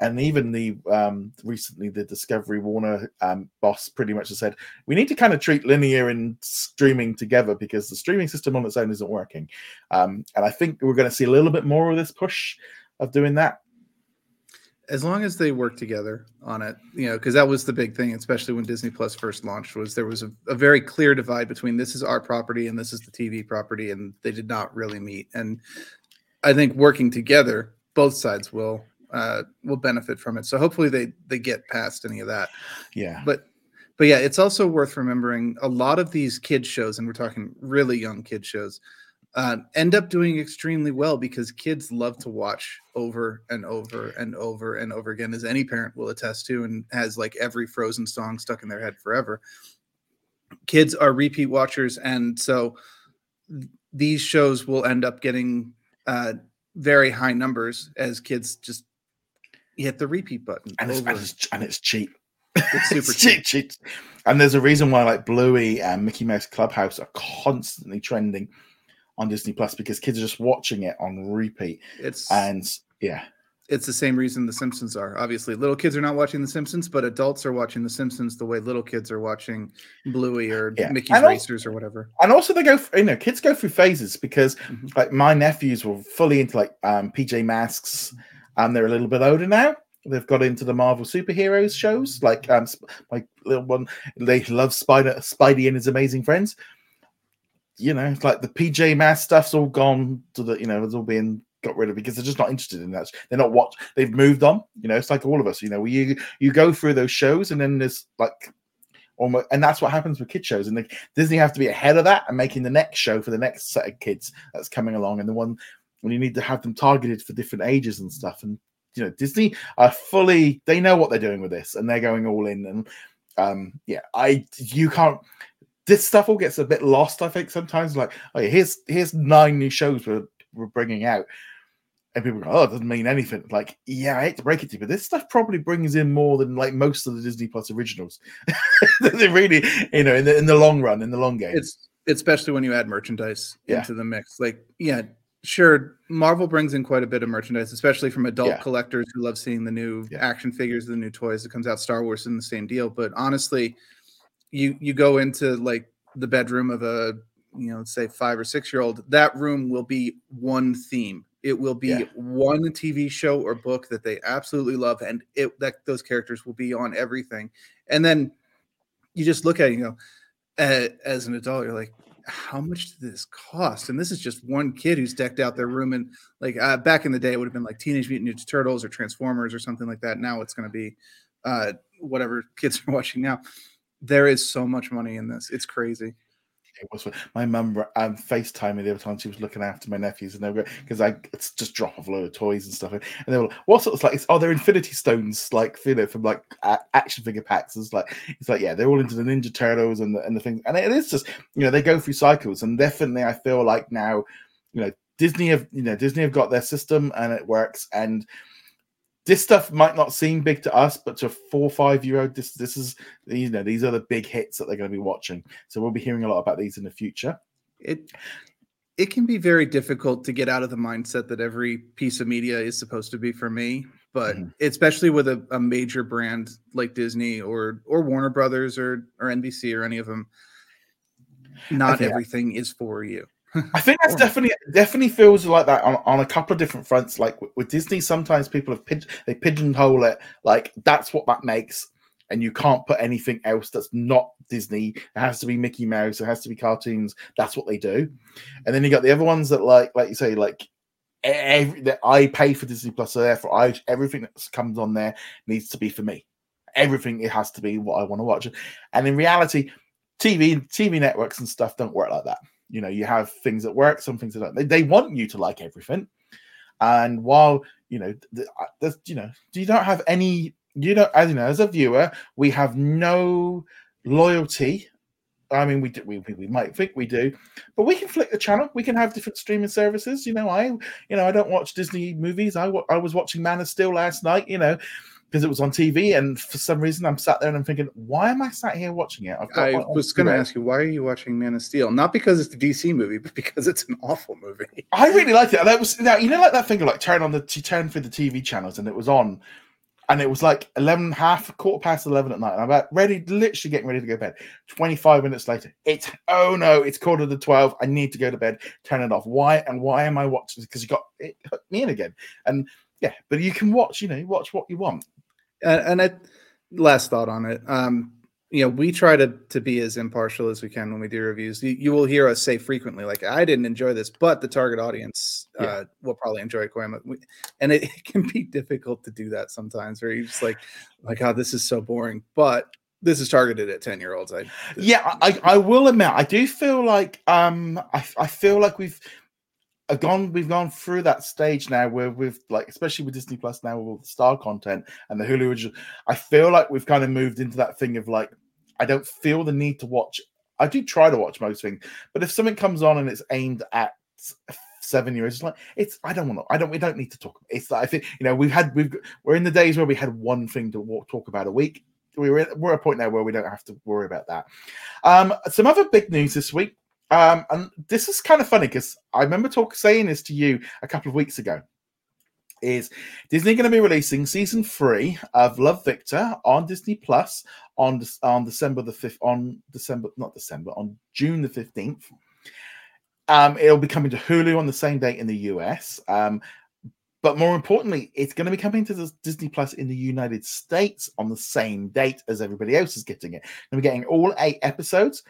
and even the um, recently the Discovery Warner um, boss pretty much has said we need to kind of treat linear and streaming together because the streaming system on its own isn't working. Um, and I think we're going to see a little bit more of this push of doing that. As long as they work together on it, you know, because that was the big thing, especially when Disney Plus first launched, was there was a, a very clear divide between this is our property and this is the TV property, and they did not really meet. And I think working together, both sides will uh, will benefit from it. So hopefully they they get past any of that. Yeah. But but yeah, it's also worth remembering a lot of these kid shows, and we're talking really young kid shows, uh, end up doing extremely well because kids love to watch over and over and over and over again, as any parent will attest to, and has like every Frozen song stuck in their head forever. Kids are repeat watchers, and so these shows will end up getting uh, very high numbers as kids just hit the repeat button. And it's, and it's, and it's cheap. It's super it's cheap. cheap. And there's a reason why like Bluey and Mickey Mouse Clubhouse are constantly trending on Disney Plus because kids are just watching it on repeat. It's and yeah. It's the same reason The Simpsons are. Obviously, little kids are not watching The Simpsons, but adults are watching The Simpsons the way little kids are watching Bluey or yeah. Mickey's and Racers also, or whatever. And also, they go, you know, kids go through phases because, mm-hmm. like, my nephews were fully into like um, PJ Masks, and they're a little bit older now they've got into the Marvel superheroes shows. Like um, my little one, they love Spider Spidey and his amazing friends. You know, it's like the PJ Masks stuff's all gone to the, you know, it's all being got rid of because they're just not interested in that. They're not what they've moved on. You know, it's like all of us. You know, you you go through those shows and then there's like almost, and that's what happens with kid shows. And the, Disney have to be ahead of that and making the next show for the next set of kids that's coming along, and the one when you need to have them targeted for different ages and stuff. And you know disney are fully they know what they're doing with this and they're going all in and um yeah i you can't this stuff all gets a bit lost i think sometimes like oh yeah, here's here's nine new shows we're, we're bringing out and people go, oh, it doesn't mean anything. Like, yeah, I hate to break it to you, but this stuff probably brings in more than like most of the Disney Plus originals. they really, you know, in the in the long run, in the long game. It's especially when you add merchandise yeah. into the mix. Like, yeah, Sure, Marvel brings in quite a bit of merchandise, especially from adult yeah. collectors who love seeing the new yeah. action figures, the new toys that comes out. Star Wars in the same deal, but honestly, you you go into like the bedroom of a you know say five or six year old, that room will be one theme. It will be yeah. one TV show or book that they absolutely love, and it that those characters will be on everything. And then you just look at it, you know, uh, as an adult, you're like, how much did this cost? And this is just one kid who's decked out their room. And like uh, back in the day, it would have been like Teenage Mutant Ninja Turtles or Transformers or something like that. Now it's going to be uh, whatever kids are watching now. There is so much money in this. It's crazy it was my mum um, FaceTime the other time she was looking after my nephews and they were because I it's just drop off a load of toys and stuff and they were like, what sort of like it's, oh they're Infinity Stones like you know from like action figure packs it's like it's like yeah they're all into the Ninja Turtles and the, and the things and it is just you know they go through cycles and definitely I feel like now you know Disney have you know Disney have got their system and it works and this stuff might not seem big to us, but to four or five year old, this this is you know these are the big hits that they're going to be watching. So we'll be hearing a lot about these in the future. It it can be very difficult to get out of the mindset that every piece of media is supposed to be for me, but mm-hmm. especially with a, a major brand like Disney or or Warner Brothers or or NBC or any of them, not everything is for you. I think that's definitely definitely feels like that on, on a couple of different fronts. Like with, with Disney, sometimes people have pig, they pigeonhole it like that's what that makes, and you can't put anything else that's not Disney. It has to be Mickey Mouse. It has to be cartoons. That's what they do. And then you got the other ones that like like you say like every that I pay for Disney Plus, so therefore I everything that comes on there needs to be for me. Everything it has to be what I want to watch. And in reality, TV TV networks and stuff don't work like that you know you have things that work some things that don't they, they want you to like everything and while you know uh, there's you know you don't have any you know as you know as a viewer we have no loyalty I mean, we, do, we we might think we do, but we can flick the channel. We can have different streaming services. You know, I you know I don't watch Disney movies. I I was watching Man of Steel last night. You know, because it was on TV, and for some reason I'm sat there and I'm thinking, why am I sat here watching it? I was going to ask you, why are you watching Man of Steel? Not because it's the DC movie, but because it's an awful movie. I really liked it. That was now you know like that thing of like turn on the you turn for the TV channels and it was on, and it was like eleven half quarter past eleven at night. And I'm about ready, literally getting ready to go to bed. Twenty five minutes later, it's oh no, it's quarter to twelve. I need to go to bed. Turn it off. Why and why am I watching? Because you got it hooked me in again and. Yeah, but you can watch, you know, watch what you want and, I last thought on it. Um, you know, we try to to be as impartial as we can when we do reviews. You, you will hear us say frequently, like, "I didn't enjoy this," but the target audience yeah. uh, will probably enjoy Koyama. And it, it, can be difficult to do that sometimes, where you're just like, like, "Oh, this is so boring." But this is targeted at 10 year olds i yeah I, I will admit i do feel like um I, I feel like we've have gone we've gone through that stage now where we've like especially with disney plus now with all the star content and the hulu original i feel like we've kind of moved into that thing of like i don't feel the need to watch i do try to watch most things but if something comes on and it's aimed at seven years it's like it's i don't want to i don't we don't need to talk it's like i think you know we've had we've we're in the days where we had one thing to walk, talk about a week. We're, we're at a point now where we don't have to worry about that. Um some other big news this week um, and this is kind of funny because I remember talk saying this to you a couple of weeks ago. Is Disney going to be releasing season three of Love Victor on Disney Plus on on December the fifth on December not December on June the fifteenth. Um, it'll be coming to Hulu on the same date in the US. Um, but more importantly, it's going to be coming to Disney Plus in the United States on the same date as everybody else is getting it. And we're getting all eight episodes.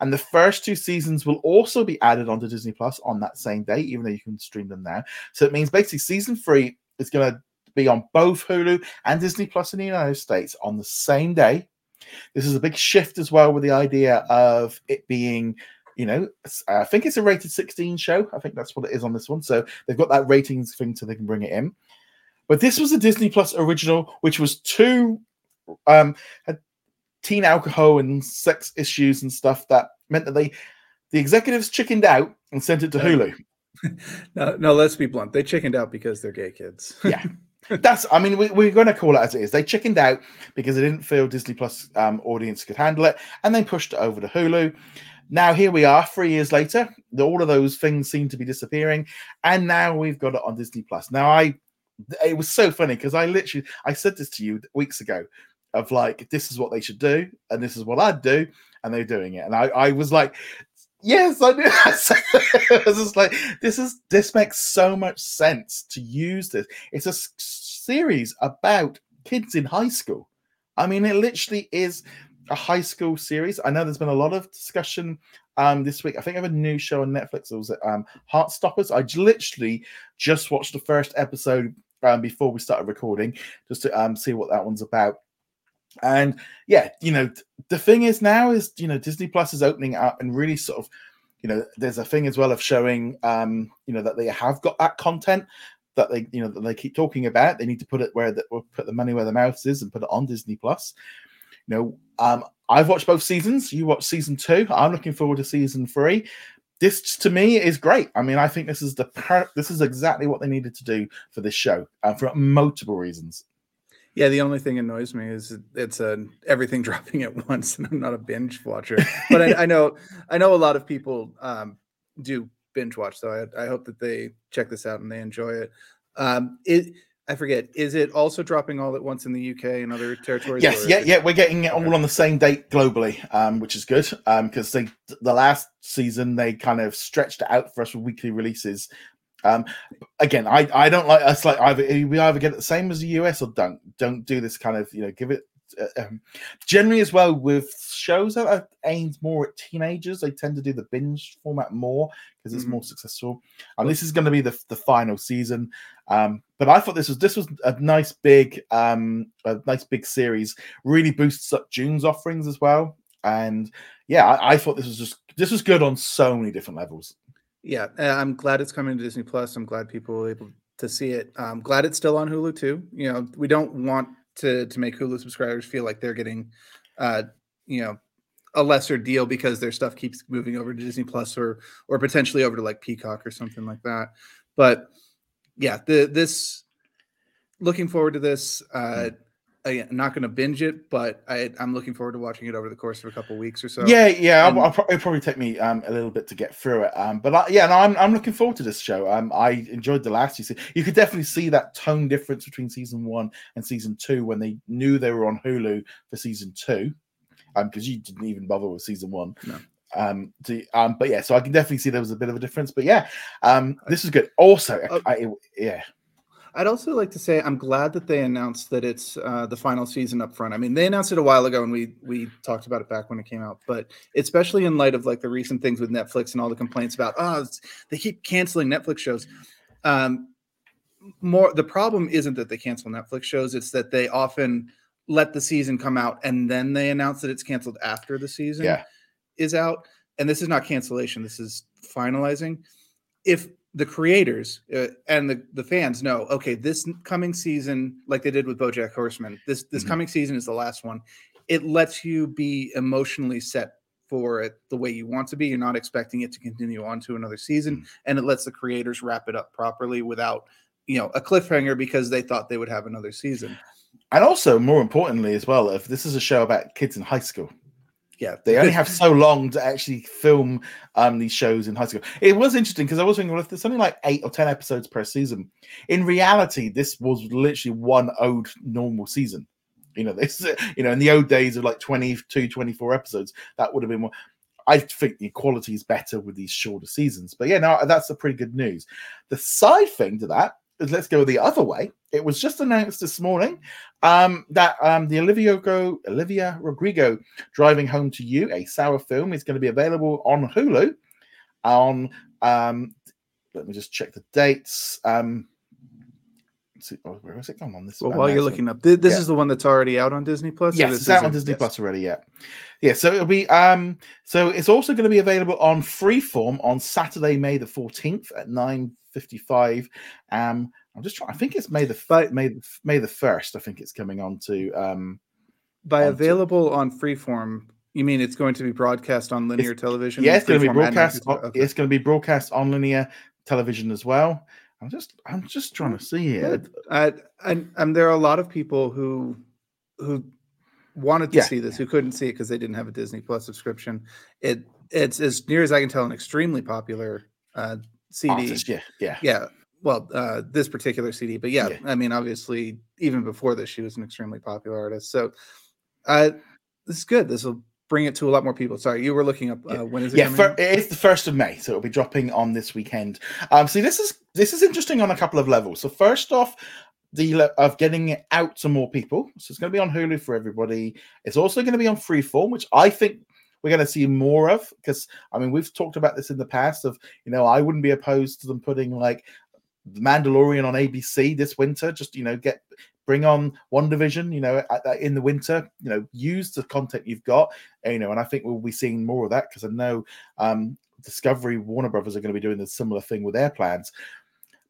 And the first two seasons will also be added onto Disney Plus on that same day, even though you can stream them now. So it means basically season three is going to be on both Hulu and Disney Plus in the United States on the same day. This is a big shift as well with the idea of it being, you know, I think it's a rated 16 show. I think that's what it is on this one. So they've got that ratings thing so they can bring it in. But this was a Disney Plus original, which was two um had teen alcohol and sex issues and stuff that meant that they the executives chickened out and sent it to Hulu. no, no, let's be blunt. They chickened out because they're gay kids. yeah. That's, I mean, we, we're going to call it as it is. They chickened out because they didn't feel Disney Plus um, audience could handle it, and they pushed it over to Hulu. Now here we are, three years later. All of those things seem to be disappearing, and now we've got it on Disney Plus. Now I, it was so funny because I literally I said this to you weeks ago of like this is what they should do and this is what I'd do, and they're doing it. And I, I was like, yes, I knew. I was just like, this is this makes so much sense to use this. It's a series about kids in high school. I mean, it literally is a high school series. I know there's been a lot of discussion um, this week. I think I have a new show on Netflix. It was um, Heartstoppers. I literally just watched the first episode um, before we started recording, just to um, see what that one's about. And yeah, you know, the thing is now is you know Disney Plus is opening up and really sort of, you know, there's a thing as well of showing, um, you know, that they have got that content that they you know that they keep talking about. They need to put it where that will put the money where the mouth is and put it on Disney Plus. You know, um, I've watched both seasons. You watched season two. I'm looking forward to season three. This to me is great. I mean, I think this is the per- this is exactly what they needed to do for this show uh, for multiple reasons. Yeah, the only thing annoys me is it's a everything dropping at once, and I'm not a binge watcher. But I, I know I know a lot of people um, do binge watch, so I, I hope that they check this out and they enjoy it. Um, it I forget. Is it also dropping all at once in the UK and other territories? Yes, yeah, yeah. We're getting it all on the same date globally, um, which is good. Um, because they the last season they kind of stretched it out for us with weekly releases. Um, again, I I don't like us like either we either get it the same as the US or don't don't do this kind of you know give it uh, um, generally as well with shows that are aimed more at teenagers they tend to do the binge format more because it's mm more successful. And this is going to be the, the final season. Um, but i thought this was this was a nice big um, a nice big series really boosts up june's offerings as well. And yeah I, I thought this was just this was good on so many different levels yeah i'm glad it's coming to disney plus i'm glad people were able to see it i'm glad it's still on hulu too you know we don't want to to make Hulu subscribers feel like they're getting, uh, you know, a lesser deal because their stuff keeps moving over to Disney Plus or or potentially over to like Peacock or something like that. But yeah, the this looking forward to this. Uh, hmm. I, am not going to binge it, but I, am looking forward to watching it over the course of a couple of weeks or so. Yeah, yeah, and, I'll, I'll pro- it'll probably take me um, a little bit to get through it. Um, but I, yeah, no, I'm I'm looking forward to this show. Um, I enjoyed the last season. You could definitely see that tone difference between season one and season two when they knew they were on Hulu for season two, um, because you didn't even bother with season one. No. Um, to, um, but yeah, so I can definitely see there was a bit of a difference. But yeah, um, this is good. Also, uh, I, yeah. I'd also like to say I'm glad that they announced that it's uh, the final season up front. I mean, they announced it a while ago, and we we talked about it back when it came out. But especially in light of like the recent things with Netflix and all the complaints about oh they keep canceling Netflix shows. Um, more the problem isn't that they cancel Netflix shows; it's that they often let the season come out and then they announce that it's canceled after the season yeah. is out. And this is not cancellation; this is finalizing. If the creators uh, and the, the fans know okay this coming season like they did with bojack horseman this this mm-hmm. coming season is the last one it lets you be emotionally set for it the way you want to be you're not expecting it to continue on to another season mm-hmm. and it lets the creators wrap it up properly without you know a cliffhanger because they thought they would have another season and also more importantly as well if this is a show about kids in high school yeah, they only have so long to actually film um, these shows in high school. It was interesting because I was thinking, well, if there's only like eight or ten episodes per season, in reality, this was literally one old normal season. You know, this, you know, in the old days of like 22, 24 episodes, that would have been more. I think the quality is better with these shorter seasons. But yeah, no, that's a pretty good news. The side thing to that let's go the other way. It was just announced this morning um, that um, the Olivia, Go, Olivia Rodrigo Driving Home to You, a sour film, is going to be available on Hulu on, um, let me just check the dates. Um, oh, where is it going on this? Well, while you're looking up, this, this yeah. is the one that's already out on Disney Plus. Yes, it's out on Disney yes. Plus already. Yeah, yeah. So it'll be um, so it's also going to be available on Freeform on Saturday, May the 14th at 9 55. Um, I'm just trying. I think it's May the by, May May the first. I think it's coming on to um, by available on Freeform. You mean it's going to be broadcast on linear it's, television? Yeah, it's going to be broadcast. On, okay. It's going to be broadcast on linear television as well. I'm just I'm just trying to see it. Uh, and, and there are a lot of people who who wanted to yeah. see this who couldn't see it because they didn't have a Disney Plus subscription. It it's as near as I can tell an extremely popular uh, CD. Artist, yeah, yeah, yeah. Well, uh, this particular CD, but yeah, yeah, I mean, obviously, even before this, she was an extremely popular artist. So, uh, this is good. This will bring it to a lot more people. Sorry, you were looking up uh, when is it? Yeah, for, it's the first of May, so it'll be dropping on this weekend. Um, see, this is this is interesting on a couple of levels. So, first off, the of getting it out to more people. So it's going to be on Hulu for everybody. It's also going to be on Freeform, which I think we're going to see more of because I mean we've talked about this in the past of you know I wouldn't be opposed to them putting like the Mandalorian on ABC this winter. Just you know get bring on one division you know in the winter you know use the content you've got you know and i think we'll be seeing more of that because i know um discovery warner brothers are going to be doing a similar thing with their plans.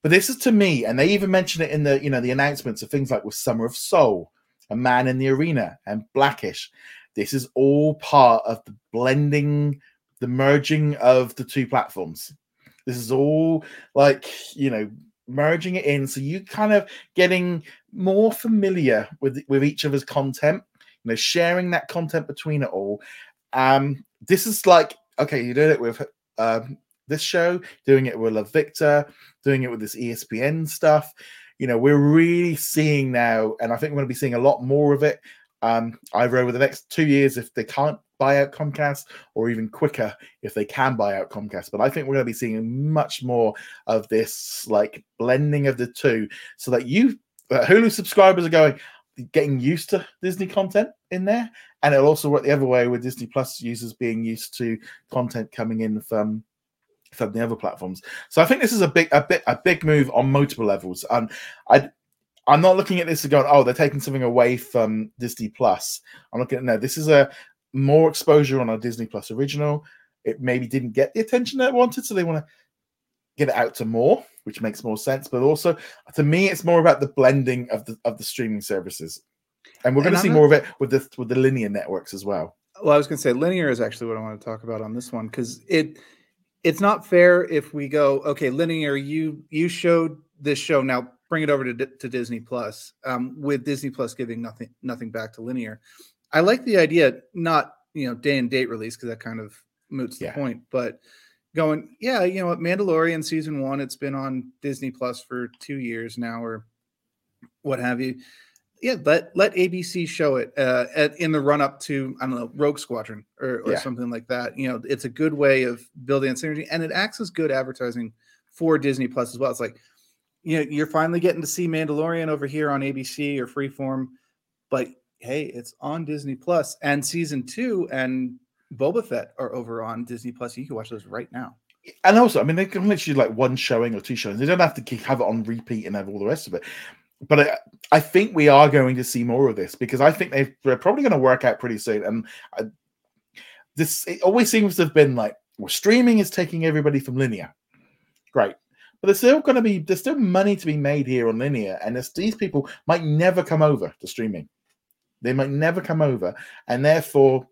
But this is to me and they even mention it in the you know the announcements of things like with summer of soul a man in the arena and blackish. This is all part of the blending the merging of the two platforms. This is all like you know merging it in. So you kind of getting more familiar with with each other's content you know sharing that content between it all. Um this is like okay you did it with um this show doing it with Love Victor doing it with this espn stuff. You know we're really seeing now and i think we're going to be seeing a lot more of it um either over the next two years if they can't buy out Comcast or even quicker if they can buy out Comcast. But I think we're going to be seeing much more of this like blending of the two so that you uh, Hulu subscribers are going getting used to Disney content in there and it'll also work the other way with Disney Plus users being used to content coming in from from the other platforms. So I think this is a big a bit a big move on multiple levels. And I I'm not looking at this and going, oh, they're taking something away from Disney Plus. I'm looking at no, this is a more exposure on a Disney Plus original. It maybe didn't get the attention that it wanted, so they want to get it out to more, which makes more sense. But also, to me, it's more about the blending of the of the streaming services, and we're going to see more of it with the with the linear networks as well. Well, I was going to say linear is actually what I want to talk about on this one because it it's not fair if we go okay linear you you showed this show now bring it over to, to disney plus um, with disney plus giving nothing nothing back to linear I like the idea, not you know day and date release because that kind of moots the point, but going, yeah, you know what, Mandalorian season one, it's been on Disney Plus for two years now, or what have you. Yeah, let let ABC show it uh, at, in the run up to I don't know Rogue Squadron or, or yeah. something like that. You know, it's a good way of building synergy, and it acts as good advertising for Disney Plus as well. It's like, you know, you're finally getting to see Mandalorian over here on ABC or Freeform, but hey, it's on Disney Plus, and season two and Boba Fett are over on Disney Plus. You can watch those right now. And also, I mean, they can literally like one showing or two showings. They don't have to keep, have it on repeat and have all the rest of it. But I, I think we are going to see more of this because I think they are probably going to work out pretty soon. And I, this it always seems to have been like, well, streaming is taking everybody from linear. Great. But there's still going to be there's still money to be made here on linear, and these people might never come over to streaming. They might never come over, and therefore,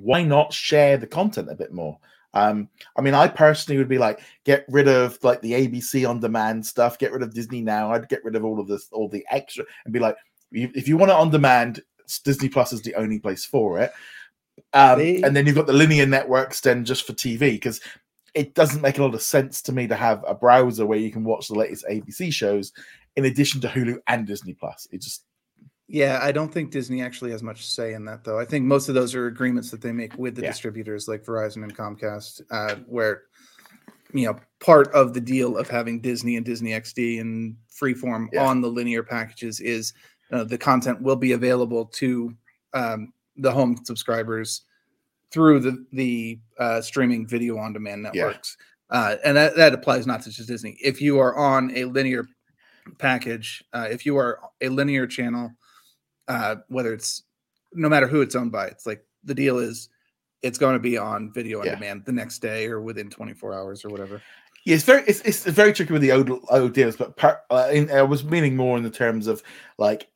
why not share the content a bit more? Um, I mean, I personally would be like, get rid of like the ABC on demand stuff, get rid of Disney Now. I'd get rid of all of this, all the extra, and be like, if you want it on demand, Disney Plus is the only place for it. Um, and then you've got the linear networks then just for TV because it doesn't make a lot of sense to me to have a browser where you can watch the latest ABC shows in addition to Hulu and Disney Plus. It just yeah, I don't think Disney actually has much say in that, though. I think most of those are agreements that they make with the yeah. distributors like Verizon and Comcast, uh, where you know part of the deal of having Disney and Disney XD and Freeform yeah. on the linear packages is uh, the content will be available to um, the home subscribers through the the uh, streaming video on demand networks, yeah. Uh, and that that applies not to just Disney. If you are on a linear package, uh, if you are a linear channel uh, whether it's no matter who it's owned by. It's like the deal is it's going to be on video on yeah. demand the next day or within 24 hours or whatever. Yeah, it's very it's, it's very tricky with the old old deals, but per, uh, in, I was meaning more in the terms of like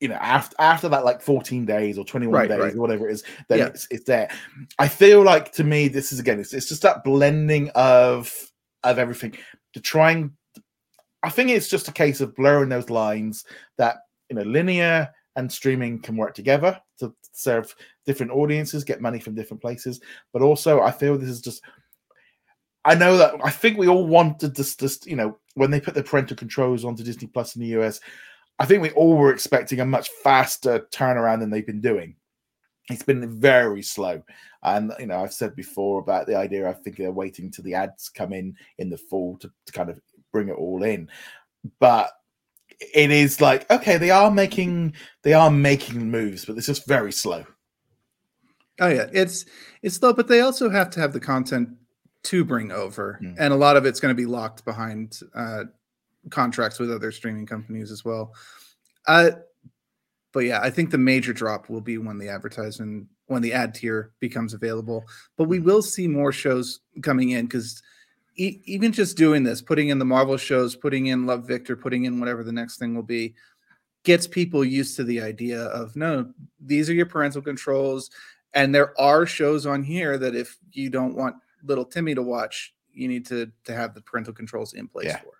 you know after after that like 14 days or 21 right, days right. or whatever it is then yeah. it's, it's there i feel like to me this is again it's, it's just that blending of of everything to try and i think it's just a case of blurring those lines that you know linear and streaming can work together to serve different audiences, get money from different places. But also, I feel this is just. I know that I think we all wanted this, this, you know, when they put the parental controls onto Disney Plus in the US, I think we all were expecting a much faster turnaround than they've been doing. It's been very slow. And, you know, I've said before about the idea, I think they're waiting till the ads come in in the fall to, to kind of bring it all in. But it is like okay, they are making they are making moves, but it's just very slow. Oh yeah, it's it's slow, but they also have to have the content to bring over, Mm. and a lot of it's going to be locked behind uh, contracts with other streaming companies as well. Uh, but yeah, I think the major drop will be when the advertisement, when the ad tier becomes available. But we will see more shows coming in because e- even just doing this, putting in the Marvel shows, putting in Love Victor, putting in whatever the next thing will be, gets people used to the idea of no, these are your parental controls. And there are shows on here that if you don't want little Timmy to watch, you need to to have the parental controls in place Yeah. for.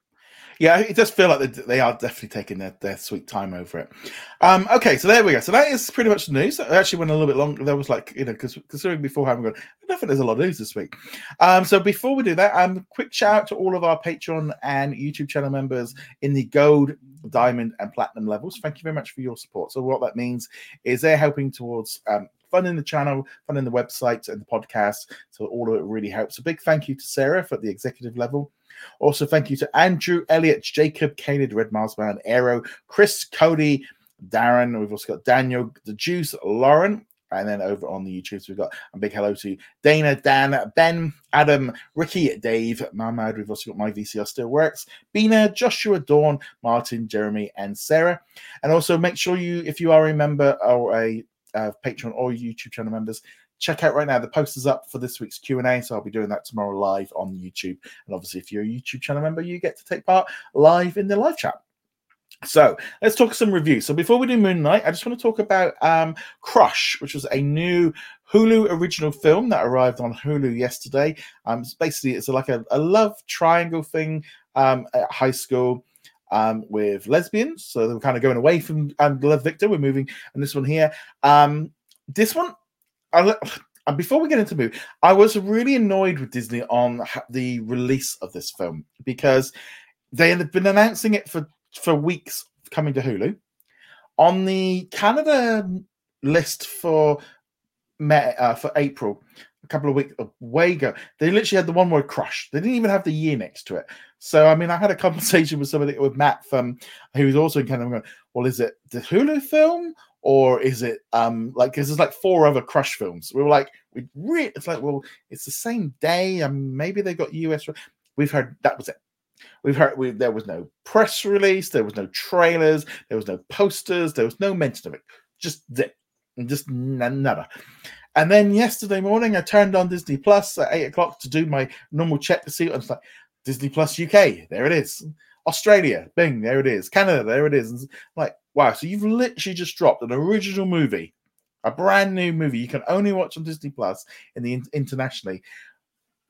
Yeah, it does feel like they, are definitely taking their, their sweet time over it. Um, okay, so there we go. So that is pretty much the news. It actually went a little bit long. There was like, you know, because considering beforehand, we're going, I think there's a lot of news this week. Um, so before we do that, um, quick shout out to all of our Patreon and YouTube channel members in the gold, diamond, and platinum levels. Thank you very much for your support. So what that means is they're helping towards um, funding the channel, funding the website and the podcast. So all of it really helps. A big thank you to Sarah for the executive level. Also, thank you to Andrew, Elliot, Jacob, Canid, Red Marsman, Aero, Chris, Cody, Darren. We've also got Daniel, the Juice, Lauren. And then over on the YouTubes, we've got a big hello to Dana, Dan, Ben, Adam, Ricky, Dave, Mahmoud. We've also got My VCR Still Works, Bina, Joshua, Dawn, Martin, Jeremy, and Sarah. And also make sure you, if you are a member or a uh, Patreon or YouTube channel members, check out right now. The posters up for this week's q&a so i'll be doing that tomorrow live on youtube. And obviously if you're a youtube channel member you get to take part live in the live chat. So let's talk some reviews. So before we do moon knight i just want to talk about um crush which was a new hulu original film that arrived on hulu yesterday. Um it's basically it's like a, a love triangle thing um at high school um, with lesbians, so they're kind of going away from um, Love Victor. We're moving, and this one here. Um, this one, I, and before we get into the movie, I was really annoyed with Disney on the release of this film because they had been announcing it for for weeks coming to Hulu. On the Canada list for May, uh, for April, a couple of weeks way ago, they literally had the one word "crush." They didn't even have the year next to it. So I mean, I had a conversation with somebody with Matt from who was also in Canada. Going, well, is it the Hulu film? Or is it um like because there's like four other crush films. We were like we re- it's like well it's the same day and maybe they got us we've heard that was it. We've heard we, there was no press release there was no trailers there was no posters there was no mention of it. Just zip just nada and then yesterday morning i turned on disney plus at eight o'clock to do my normal check to see and it's like disney plus uk there it is. Australia bing there it is. Canada there it is. Like wow so you've literally just dropped an original movie a brand new movie you can only watch on disney plus in the internationally.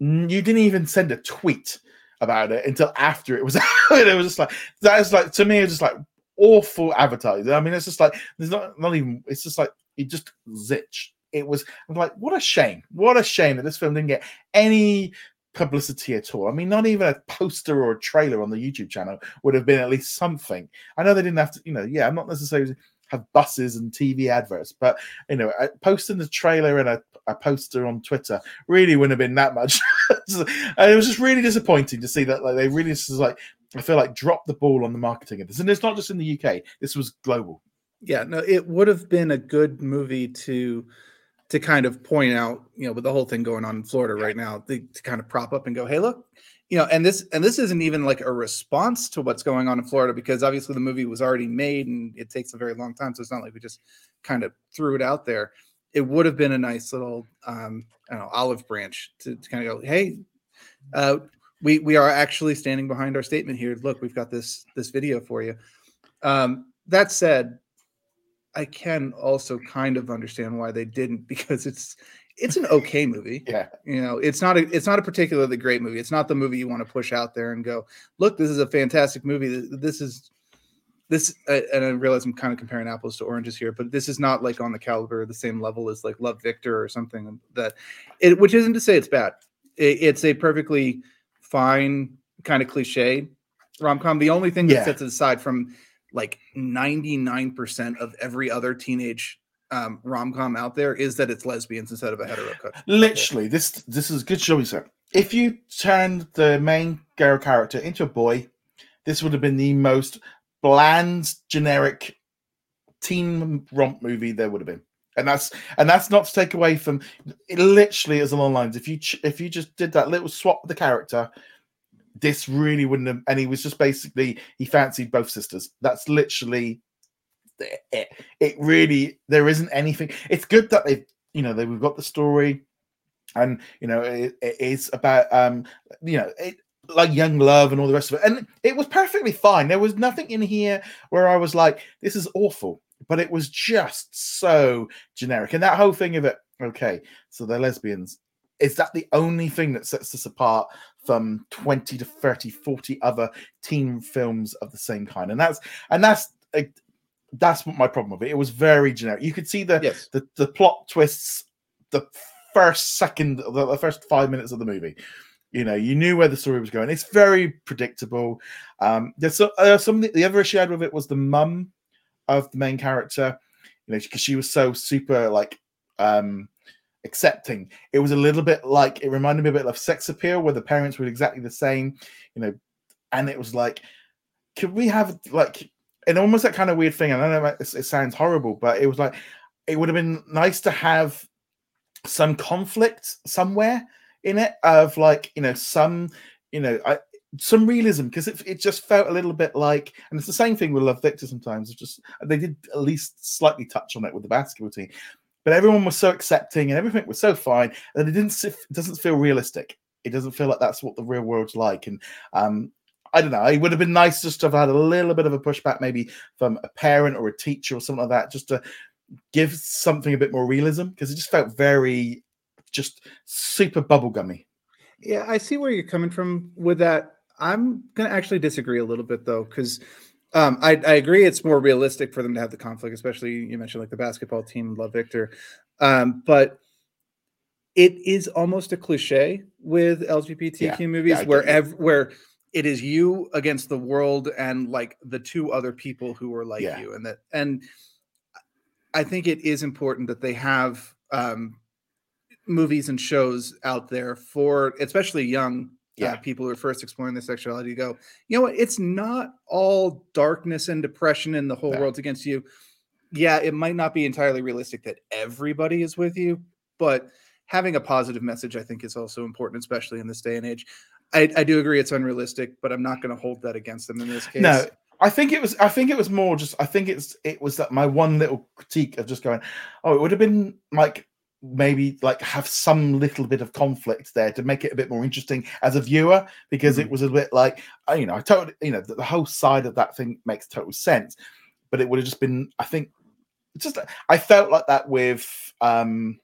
You didn't even send a tweet about it until after it was out. It was just like that is like to me it's just like awful advertising. I mean it's just like there's not not even it's just like it just zitch it was I'm like what a shame. What a shame that this film didn't get any publicity at all. I mean, not even a poster or a trailer on the YouTube channel would have been at least something. I know they didn't have to, you know, yeah, I'm not necessarily have buses and TV adverts, but you know, posting the trailer and a, a poster on Twitter really wouldn't have been that much. and it was just really disappointing to see that like they really just like I feel like dropped the ball on the marketing of this. And it's not just in the UK, this was global. Yeah, no, it would have been a good movie to to kind of point out, you know, with the whole thing going on in Florida right now, they, to kind of prop up and go, "Hey, look, you know," and this and this isn't even like a response to what's going on in Florida because obviously the movie was already made and it takes a very long time, so it's not like we just kind of threw it out there. It would have been a nice little, um, I don't know, olive branch to, to kind of go, "Hey, uh, we we are actually standing behind our statement here. Look, we've got this this video for you." Um, that said, I can also kind of understand why they didn't because it's it's an okay movie. Yeah. You know, it's not a it's not a particularly great movie. It's not the movie you want to push out there and go, look, this is a fantastic movie. This is this uh, and I realize I'm kind of comparing apples to oranges here, but this is not like on the caliber, the same level as like Love Victor or something that it which isn't to say it's bad. It, it's a perfectly fine kind of cliche rom-com. The only thing that Yeah. sets it aside from like 99% of every other teenage um, rom-com out there is that it's lesbians instead of a hetero couple. Literally, this this is good show, sir. If you turned the main girl character into a boy, this would have been the most bland, generic teen romp movie there would have been. and that's and that's not to take away from it literally as along lines if you if you just did that little swap the character this really wouldn't have and he was just basically he fancied both sisters that's literally it it really there isn't anything it's good that they've you know they've got the story and you know it, it is about um you know it like young love and all the rest of it and it was perfectly fine there was nothing in here where i was like this is awful but it was just so generic. And that whole thing of it, okay, so they're lesbians. Is that the only thing that sets us apart from 20 to 30, 40 other teen films of the same kind? And that's and that's that's what my problem with it. It was very generic. You could see the yes. the, the plot twists the first second, the, the first five minutes of the movie you know you knew where the story was going it's very predictable um there's so, uh, some the other issue i had with it was the mum of the main character, you know, because she was so super like um accepting. It was a little bit like it reminded me a bit of sex appeal, where the parents were exactly the same, you know, and it was like, could we have like and almost that kind of weird thing? I don't know, it, it sounds horrible, but it was like it would have been nice to have some conflict somewhere in it of like you know some you know I, some realism because it, it just felt a little bit like and it's the same thing with love victor sometimes it's just they did at least slightly touch on it with the basketball team but everyone was so accepting and everything was so fine that it didn't it doesn't feel realistic it doesn't feel like that's what the real world's like and um I don't know. It would have been nice just to have had a little bit of a pushback, maybe from a parent or a teacher or something like that, just to give something a bit more realism because it just felt very, just super bubblegummy. Yeah, I see where you're coming from with that. I'm going to actually disagree a little bit though, because um, I, I, agree it's more realistic for them to have the conflict, especially you mentioned like the basketball team, Love Victor. Um, but it is almost a cliche with LGBTQ yeah, movies yeah, where ev- where it is you against the world and like the two other people who are like yeah. you, and that and I think it is important that they have um, movies and shows out there for especially young yeah. Uh, people who are first exploring their sexuality go, you know what? It's not all darkness and depression and the whole no. world's against you. Yeah, it might not be entirely realistic that everybody is with you, but having a positive message, I think, is also important, especially in this day and age. I, I do agree it's unrealistic, but I'm not going to hold that against them in this case. No, I think it was. I think it was more just. I think it's. It was that my one little critique of just going. Oh, it would have been like maybe like have some little bit of conflict there to make it a bit more interesting as a viewer because mm-hmm. it was a bit like you know I totally you know the, the, whole side of that thing makes total sense but it would have just been I think just I felt like that with um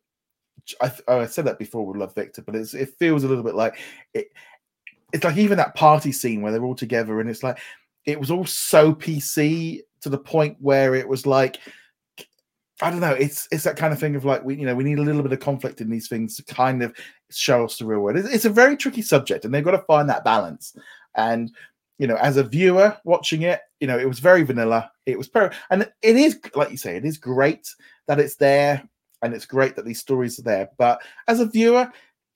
I, oh, I said that before with Love Victor but it's, it feels a little bit like it it's like even that party scene where they're all together and it's like it was all so PC to the point where it was like I don't know. It's it's that kind of thing of like we you know we need a little bit of conflict in these things to kind of show us the real world. It's, it's a very tricky subject, and they've got to find that balance. And you know, as a viewer watching it, you know, it was very vanilla. It was per and it is like you say, it is great that it's there, and it's great that these stories are there. But as a viewer,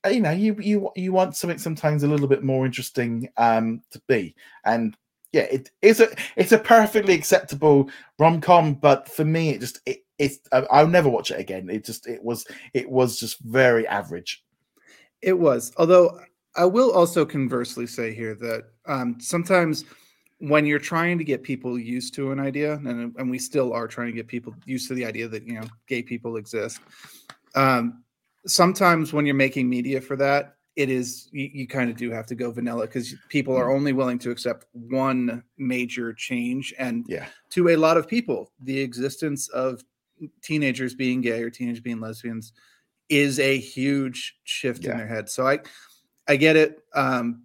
uh, you know, you you you want something sometimes a little bit more interesting um to be and yeah, it is a it's a perfectly acceptable rom com, but for me, it just it, it's I'll never watch it again. It just it was it was just very average. It was, although I will also conversely say here that um, sometimes when you're trying to get people used to an idea, and, and we still are trying to get people used to the idea that you know gay people exist. Um, sometimes when you're making media for that, it is you, you kind of do have to go vanilla because people are mm. only willing to accept one major change and yeah to a lot of people the existence of teenagers being gay or teenagers being lesbians is a huge shift yeah. in their head so i i get it um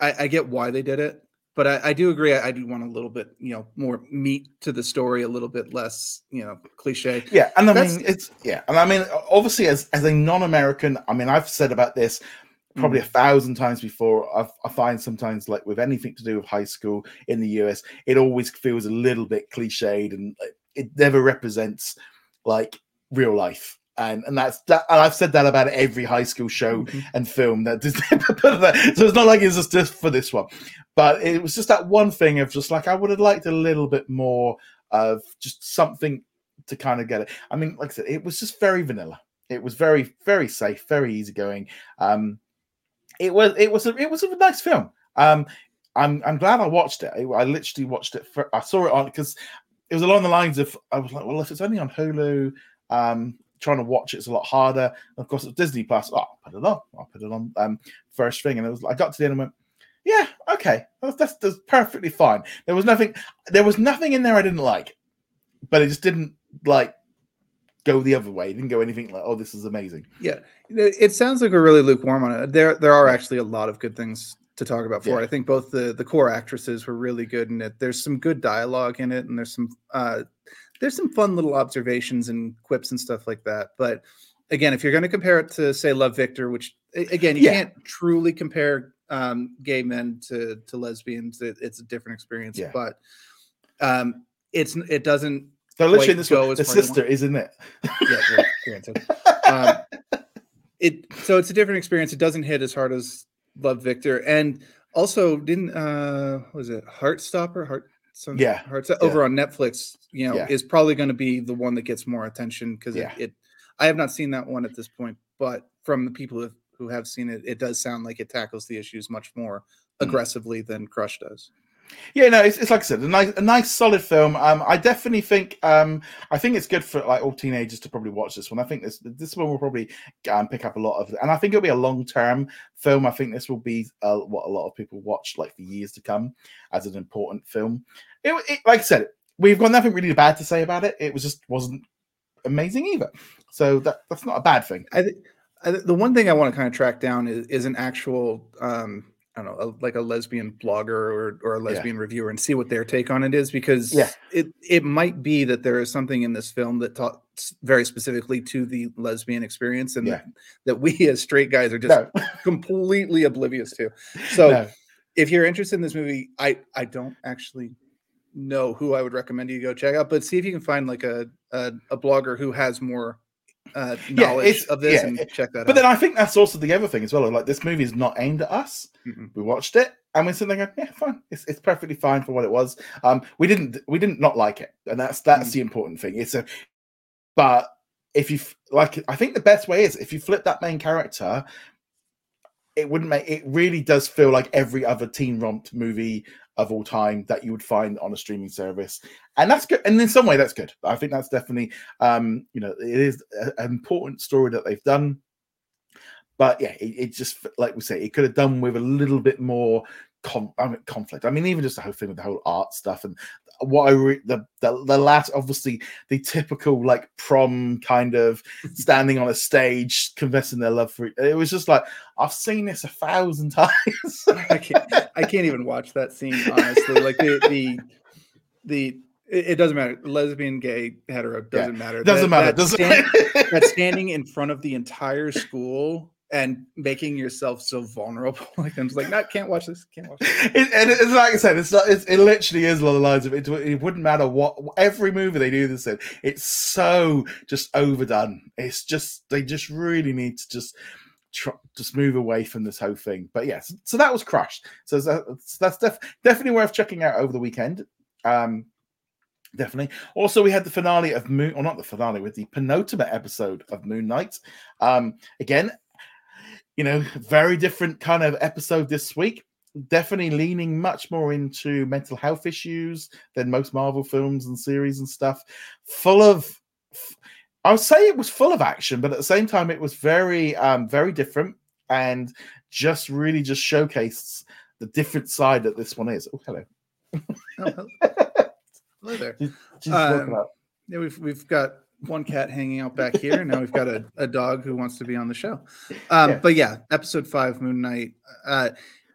i i get why they did it but I, I do agree. I, I, do want a little bit, you know, more meat to the story, a little bit less, you know, cliche. Yeah, and I That's, mean, it's yeah, and I mean, obviously, as as a non-American, I mean, I've said about this probably mm. a thousand times before. I've, I find sometimes, like with anything to do with high school in the US, it always feels a little bit cliched, and it never represents like real life and and that's that and i've said that about every high school show mm-hmm. and film that so it's not like it's just, just for this one but it was just that one thing of just like i would have liked a little bit more of just something to kind of get it. I mean, like I said, it was just very vanilla. It was very, very safe, very easygoing. Um, it was, it was, a, it was a nice film. Um, I'm, I'm glad I watched it. I, I literally watched it. For, I saw it on because it was along the lines of I was like, well, if it's only on Hulu, um, trying to watch it's a lot harder. And of course, it's Disney Plus. Oh, I'll put it on. I'll put it on um, first thing. And it was I got to the end and went, yeah, okay, that's, that's, that's perfectly fine. There was nothing. There was nothing in there I didn't like, but it just didn't like go the other way. It didn't go anything like, oh, this is amazing. Yeah, it sounds like we're really lukewarm on it. There, there are actually a lot of good things to talk about for yeah. it. I think both the the core actresses were really good in it. There's some good dialogue in it, and there's some uh, there's some fun little observations and quips and stuff like that. But again, if you're going to compare it to say Love Victor, which again you yeah. can't truly compare um, gay men to to lesbians, it, it's a different experience. Yeah. But um, it's it doesn't. So literally, this go the sister, isn't it? yeah, granted. um, it so it's a different experience. It doesn't hit as hard as Love Victor, and also didn't uh was it Heartstopper? Heart some yeah, Hearts yeah. over on Netflix. You know, yeah. is probably going to be the one that gets more attention because yeah. it, it. I have not seen that one at this point, but from the people who, who have seen it, it does sound like it tackles the issues much more mm. aggressively than Crush does. Yeah, no, it's, it's like I said, a nice, a nice, solid film. Um, I definitely think, um, I think it's good for like all teenagers to probably watch this one. I think this this one will probably um, pick up a lot of, and I think it'll be a long term film. I think this will be uh, what a lot of people watch like for years to come as an important film. It, it, like I said, we've got nothing really bad to say about it. It was just wasn't amazing either. So that that's not a bad thing. I, th- I th- the one thing I want to kind of track down is, is an actual um, I don't know, a, like a lesbian blogger or, or a lesbian yeah. reviewer and see what their take on it is because yeah. it it might be that there is something in this film that talks very specifically to the lesbian experience and yeah. that, that, we as straight guys are just no. completely oblivious to. So no. if you're interested in this movie, I I don't actually know who I would recommend you go check out, but see if you can find like a a, a blogger who has more uh, knowledge yeah, of this yeah, and check that but out. then I think that's also the other thing as well. Like this movie is not aimed at us. Mm-hmm. We watched it and we're sitting there going, yeah, fine. It's, it's perfectly fine for what it was. Um, we didn't we didn't not like it, and that's that's mm-hmm. the important thing. It's a but if you like, I think the best way is if you flip that main character. It wouldn't make it really does feel like every other teen romp movie of all time that you would find on a streaming service. And that's good and in some way that's good. I think that's definitely um you know it is an important story that they've done. But yeah it, it just like we say it could have done with a little bit more conflict. I mean even just the whole thing with the whole art stuff and what I re- the, the the last obviously the typical like prom kind of standing on a stage confessing their love for it was just like I've seen this a thousand times. I can't I can't even watch that scene honestly. Like the the the it, doesn't matter. Lesbian, gay, hetero doesn't yeah. matter. Doesn't that, matter. That, doesn't stand, that standing in front of the entire school and making yourself so vulnerable. Like I'm just like, no, can't watch this. Can't watch this. It, and it's like I said, it's, not, it's it literally is along the lines of it. It wouldn't matter what every movie they do this in. It's so just overdone. It's just they just really need to just just move away from this whole thing. But yes, so that was crushed. So that's, that's def, definitely worth checking out over the weekend. Um, definitely. Also, we had the finale of Moon, or not the finale, with the penultimate episode of Moon Knight. Um, again, you know, very different kind of episode this week. Definitely leaning much more into mental health issues than most Marvel films and series and stuff. Full of, I would say it was full of action, but at the same time, it was very, um, very different and just really just showcased the different side that this one is. Oh, hello. oh, hello. hello there. um, yeah, we've we've got one cat hanging out back here. and Now we've got a, a dog who wants to be on the show. Um, yeah. But yeah, episode five, Moon Knight. Uh,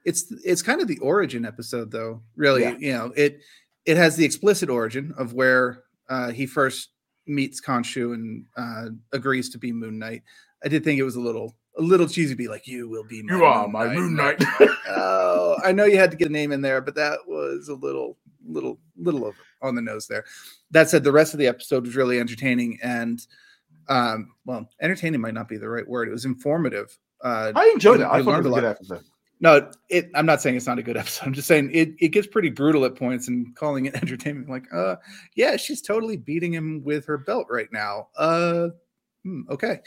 it's it's kind of the origin episode, though. Really, yeah. you know it it has the explicit origin of where uh, he first meets Khonshu and uh, agrees to be Moon Knight. I did think it was a little a little cheesy to be like, "You will be my you are my Moon Knight." oh, I know you had to get a name in there, but that was a little little little over on the nose there. That said, the rest of the episode was really entertaining and um, well, entertaining might not be the right word. It was informative. Uh, I enjoyed it. I thought it was a good episode. No, it. I'm not saying it's not a good episode. I'm just saying it. It gets pretty brutal at points, and calling it entertainment, like, uh, yeah, she's totally beating him with her belt right now. Uh, hmm, okay.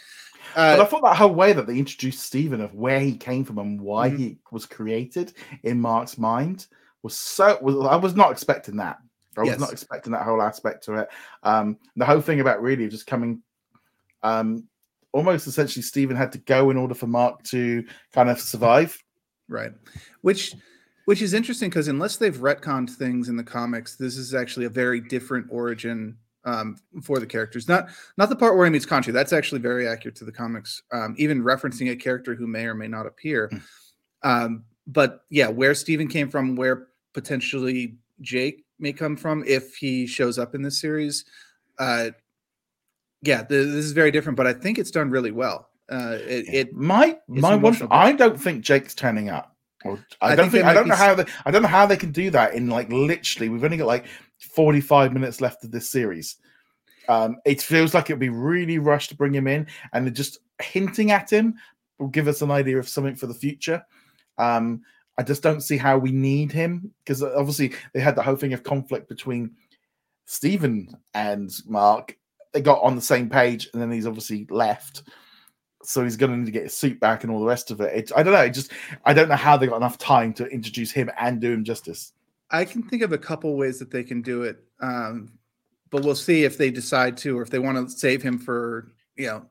Uh, but I thought that whole way that they introduced Stephen of where he came from and why Mhm. he was created in Mark's mind was so. Was, I was not expecting that. I was not expecting that whole aspect to it. Um, the whole thing about really just coming, um, almost essentially Stephen had to go in order for Mark to kind of survive. Right. Which which is interesting because unless they've retconned things in the comics, this is actually a very different origin um, for the characters. Not not the part where he meets Khonshu. That's actually very accurate to the comics. Um, even referencing a character who may or may not appear. Mm. Um, but yeah, where Stephen came from, where potentially Jake may come from if he shows up in this series. Uh, yeah, th- this is very different, but I think it's done really well. Uh, it, it my my one. I don't think Jake's turning up. Or, I, I don't think think. I don't know how they. I don't know how they can do that in like literally. We've only got like forty five minutes left of this series. Um, it feels like it'd be really rushed to bring him in, and just hinting at him will give us an idea of something for the future. Um, I just don't see how we need him because obviously they had the whole thing of conflict between Stephen and Mark. They got on the same page, and then he's obviously left. So he's going to need to get his suit back and all the rest of it. It- I don't know. It just I don't know how they got enough time to introduce him and do him justice. I can think of a couple ways that they can do it, um, but we'll see if they decide to, or if they want to save him for, you know,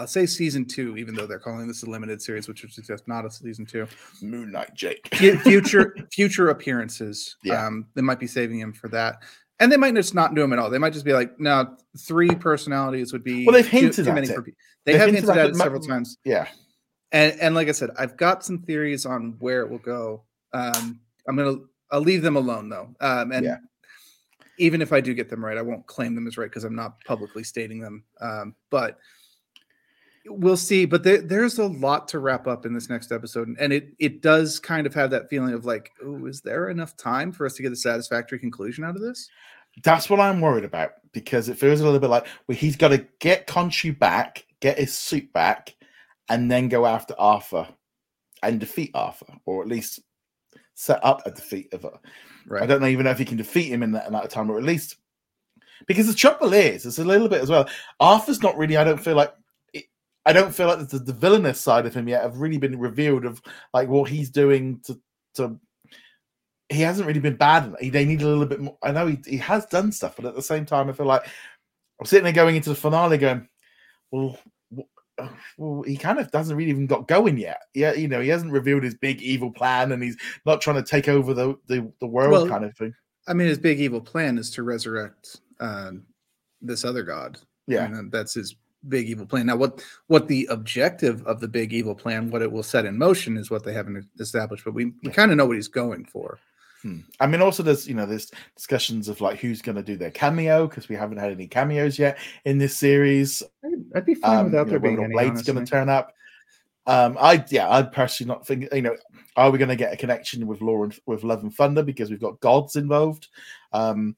I'll say season two, even though they're calling this a limited series, which would suggest not a season two. Moon Knight Jake. Future future appearances, Yeah. um, they might be saving him for that, and they might just not do him at all. They might just be like, no, three personalities would be Well, they've hinted too at many it. for They They've have hinted hinted at it several times. Yeah. and and like I said, I've got some theories on where it will go. Um, I'm gonna I'll leave them alone though. Um, and Yeah. even if I do get them right, I won't claim them as right because I'm not publicly stating them. Um, but we'll see. But there, there's a lot to wrap up in this next episode, and it it does kind of have that feeling of like, oh, is there enough time for us to get a satisfactory conclusion out of this? That's what I'm worried about because it feels a little bit like well, he's got to get Khonshu back, get his suit back, and then go after Arthur and defeat Arthur, or at least set up a defeat of it. Right. I don't even know if he can defeat him in that amount of time, or at least because the trouble is, it's a little bit as well. Arthur's not really. I don't feel like. I don't feel like the, the villainous side of him yet have really been revealed of like what he's doing to to. He hasn't really been bad. He, they need a little bit more. I know he, he has done stuff, but at the same time, I feel like I'm sitting there going into the finale, going, well, well, he kind of doesn't really even got going yet. Yeah, you know, he hasn't revealed his big evil plan, and he's not trying to take over the the, the world Well, kind of thing. I mean, his big evil plan is to resurrect um, this other god. Yeah, that's his big evil plan. Now, what what the objective of the big evil plan, what it will set in motion, is what they haven't established. But we, we Yeah. kind of know what he's going for. Hmm. I mean, also there's you know there's discussions of like who's going to do their cameo because we haven't had any cameos yet in this series. I'd, I'd be fine Um, without you know, there being any. Blade's going to turn up. Um, I yeah, I'd personally not think you know, are we going to get a connection with Law and with Love and Thunder because we've got gods involved? Um,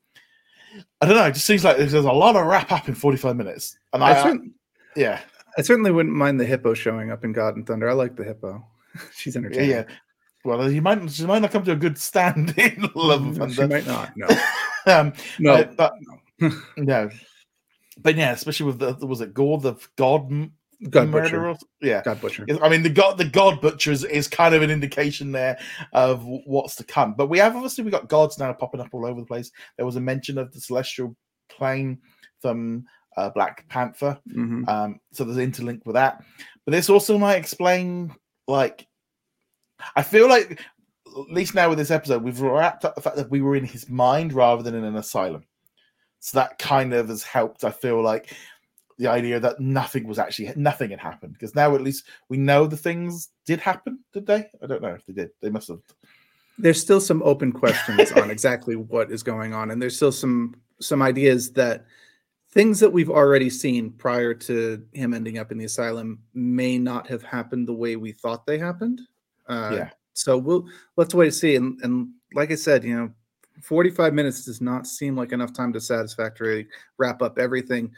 I don't know. It just seems like there's, a lot of wrap up in 45 minutes, and I, I, I yeah, I certainly wouldn't mind the hippo showing up in God and Thunder. I like the hippo. She's yeah, entertaining. yeah. Well, you might she might not come to a good stand in Love and Mm, She might not. No, um, no. Uh, but no, but yeah, especially with the was it Gorr the God God murderer? butcher. Yeah, God butcher. I mean the God the God butcher is, is kind of an indication there of what's to come. But we have obviously we got gods now popping up all over the place. There was a mention of the celestial plane from uh, Black Panther, Mhm. um, so there's an interlink with that. But this also might explain like I feel like at least now with this episode, we've wrapped up the fact that we were in his mind rather than in an asylum. So that kind of has helped. I feel like the idea that nothing was actually nothing had happened because now at least we know the things did happen. Did they? I don't know if they did. They must have. There's still some open questions on exactly what is going on, and there's still some some ideas that things that we've already seen prior to him ending up in the asylum may not have happened the way we thought they happened. Uh, Yeah. So we'll let's wait to see. And and like I said, you know, 45 minutes does not seem like enough time to satisfactorily wrap up everything.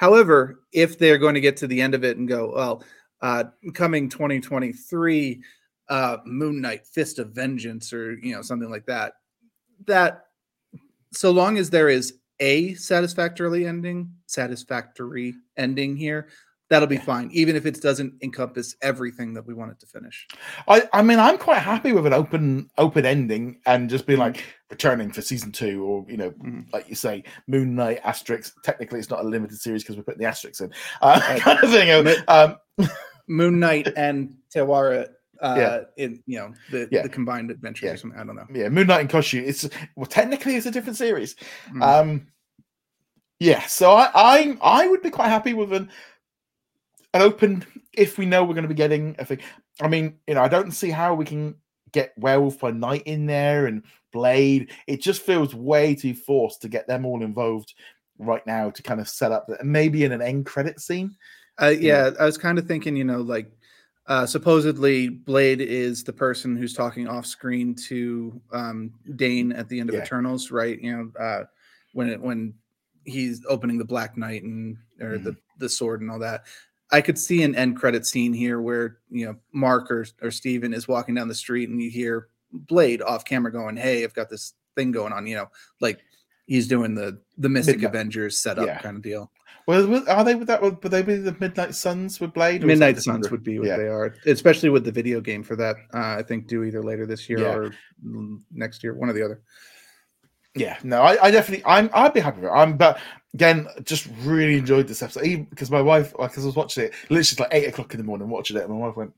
However, if they're going to get to the end of it and go, well, uh, coming 2023, uh, Moon Knight, Fist of Vengeance, or you know something like that. That so long as there is a satisfactorily ending, satisfactory ending here, that'll be fine, even if it doesn't encompass everything that we want it to finish. I, I mean, I'm quite happy with an open open ending and just being like returning for season two, or you know, Mhm. like you say, Moon Knight asterisk. Technically, it's not a limited series because we're putting the asterisks in, uh, kind of thing. Um, Moon Knight and Taweret, uh, Yeah. in you know the Yeah. the combined adventure Yeah. or something. I don't know. yeah, Moon Knight and Khonshu. It's well, technically, it's a different series. Mm. Um, yeah, so I, I I would be quite happy with an an open if we know we're going to be getting a thing. I mean, you know, I don't see how we can get Werewolf by Night in there and Blade. It just feels way too forced to get them all involved right now to kind of set up that maybe in an end credit scene. Uh, yeah, I was kind of thinking, you know, like uh, supposedly Blade is the person who's talking off screen to um, Dane at the end of Yeah. Eternals, right? You know, uh, when it, when he's opening the Black Knight and or the the sword and all that. I could see an end credit scene here where you know Mark or or Steven is walking down the street and you hear Blade off camera going, "Hey, I've got this thing going on," you know, like he's doing the the Mystic Midnight- Avengers setup Yeah. kind of deal. Well, are they with that? Would they be the Midnight Suns with Blade? or is that Midnight? Suns would be what Yeah. they are, especially with the video game for that. Uh, I think due either later this year Yeah. or next year, one or the other. yeah no I, I definitely i'm i'd be happy with it i'm but again just really enjoyed this episode. Because my wife like 'cause i was watching it literally like eight o'clock in the morning watching it and my wife went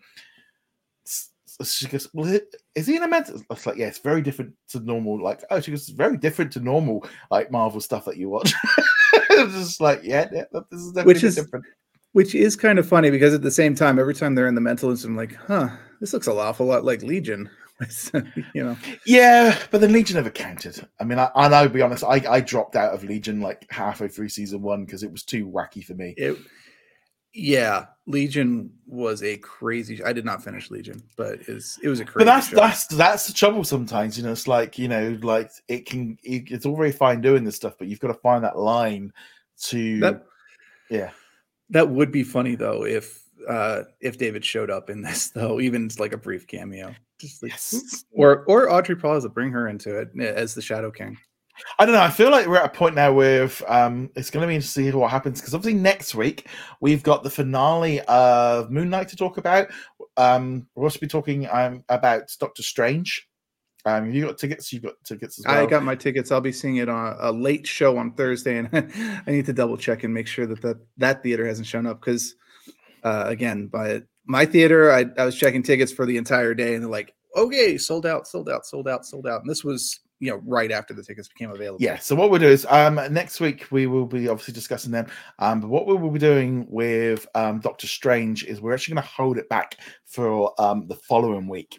she goes well is he in a mental i was like yeah it's very different to normal like oh she goes it's very different to normal like marvel stuff that you watch. Just like yeah, yeah this is definitely Which is- different. Which is kind of funny because at the same time, every time they're in the mental I'm like, huh, this looks an awful lot like Legion. you know, yeah but the legion never counted i mean i and i'll be honest i i dropped out of legion like halfway through season one because it was too wacky for me it. Yeah, Legion was a crazy. I did not finish Legion, but it's it was a crazy. but that's show. that's that's the trouble sometimes you know it's like you know like it can it, it's all very fine doing this stuff but you've got to find that line to That- yeah That would be funny though if uh if David showed up in this though, even it's like a brief cameo. Just like, yes. or or Aubrey Plaza bring her into it eh, as the Shadow King. i don't know i feel like we're at a point now with um it's going to be interesting to see what happens because obviously next week we've got the finale of moon knight to talk about. Um we'll also be talking um about doctor strange. Um you got tickets? You've got tickets as well. I got my tickets. I'll be seeing it on a late show on Thursday, and I need to double check and make sure that that, that theater hasn't shown up because, uh, again, by my theater, I, I was checking tickets for the entire day, and they're like, okay, sold out, sold out, sold out, sold out, and this was you know right after the tickets became available. Yeah. So what we'll do is um next week we will be obviously discussing them. Um, but what we will be doing with um Doctor Strange is we're actually going to hold it back for um the following week.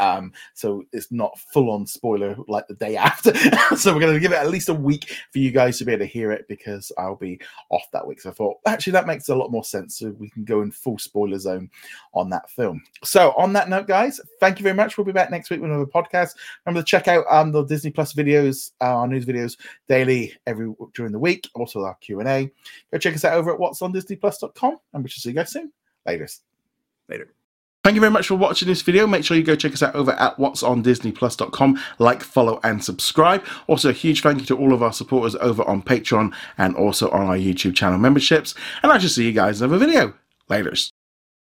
Um, so it's not full on spoiler like the day after. so we're going to give it at least a week for you guys to be able to hear it because I'll be off that week. So I thought actually that makes a lot more sense. So we can go in full spoiler zone on that film. So on that note, guys, thank you very much. We'll be back next week with another podcast. Remember to check out um the Disney Plus videos, uh, our news videos daily every during the week. Also our Q and A. Go check us out over at what's on DisneyPlus.com, and we shall see you guys soon. Later. Later. Thank you very much for watching this video. Make sure you go check us out over at what's on disneyplus.com. Like, follow, and subscribe. Also, a huge thank you to all of our supporters over on Patreon and also on our YouTube channel memberships. And I shall see you guys in another video. Laters.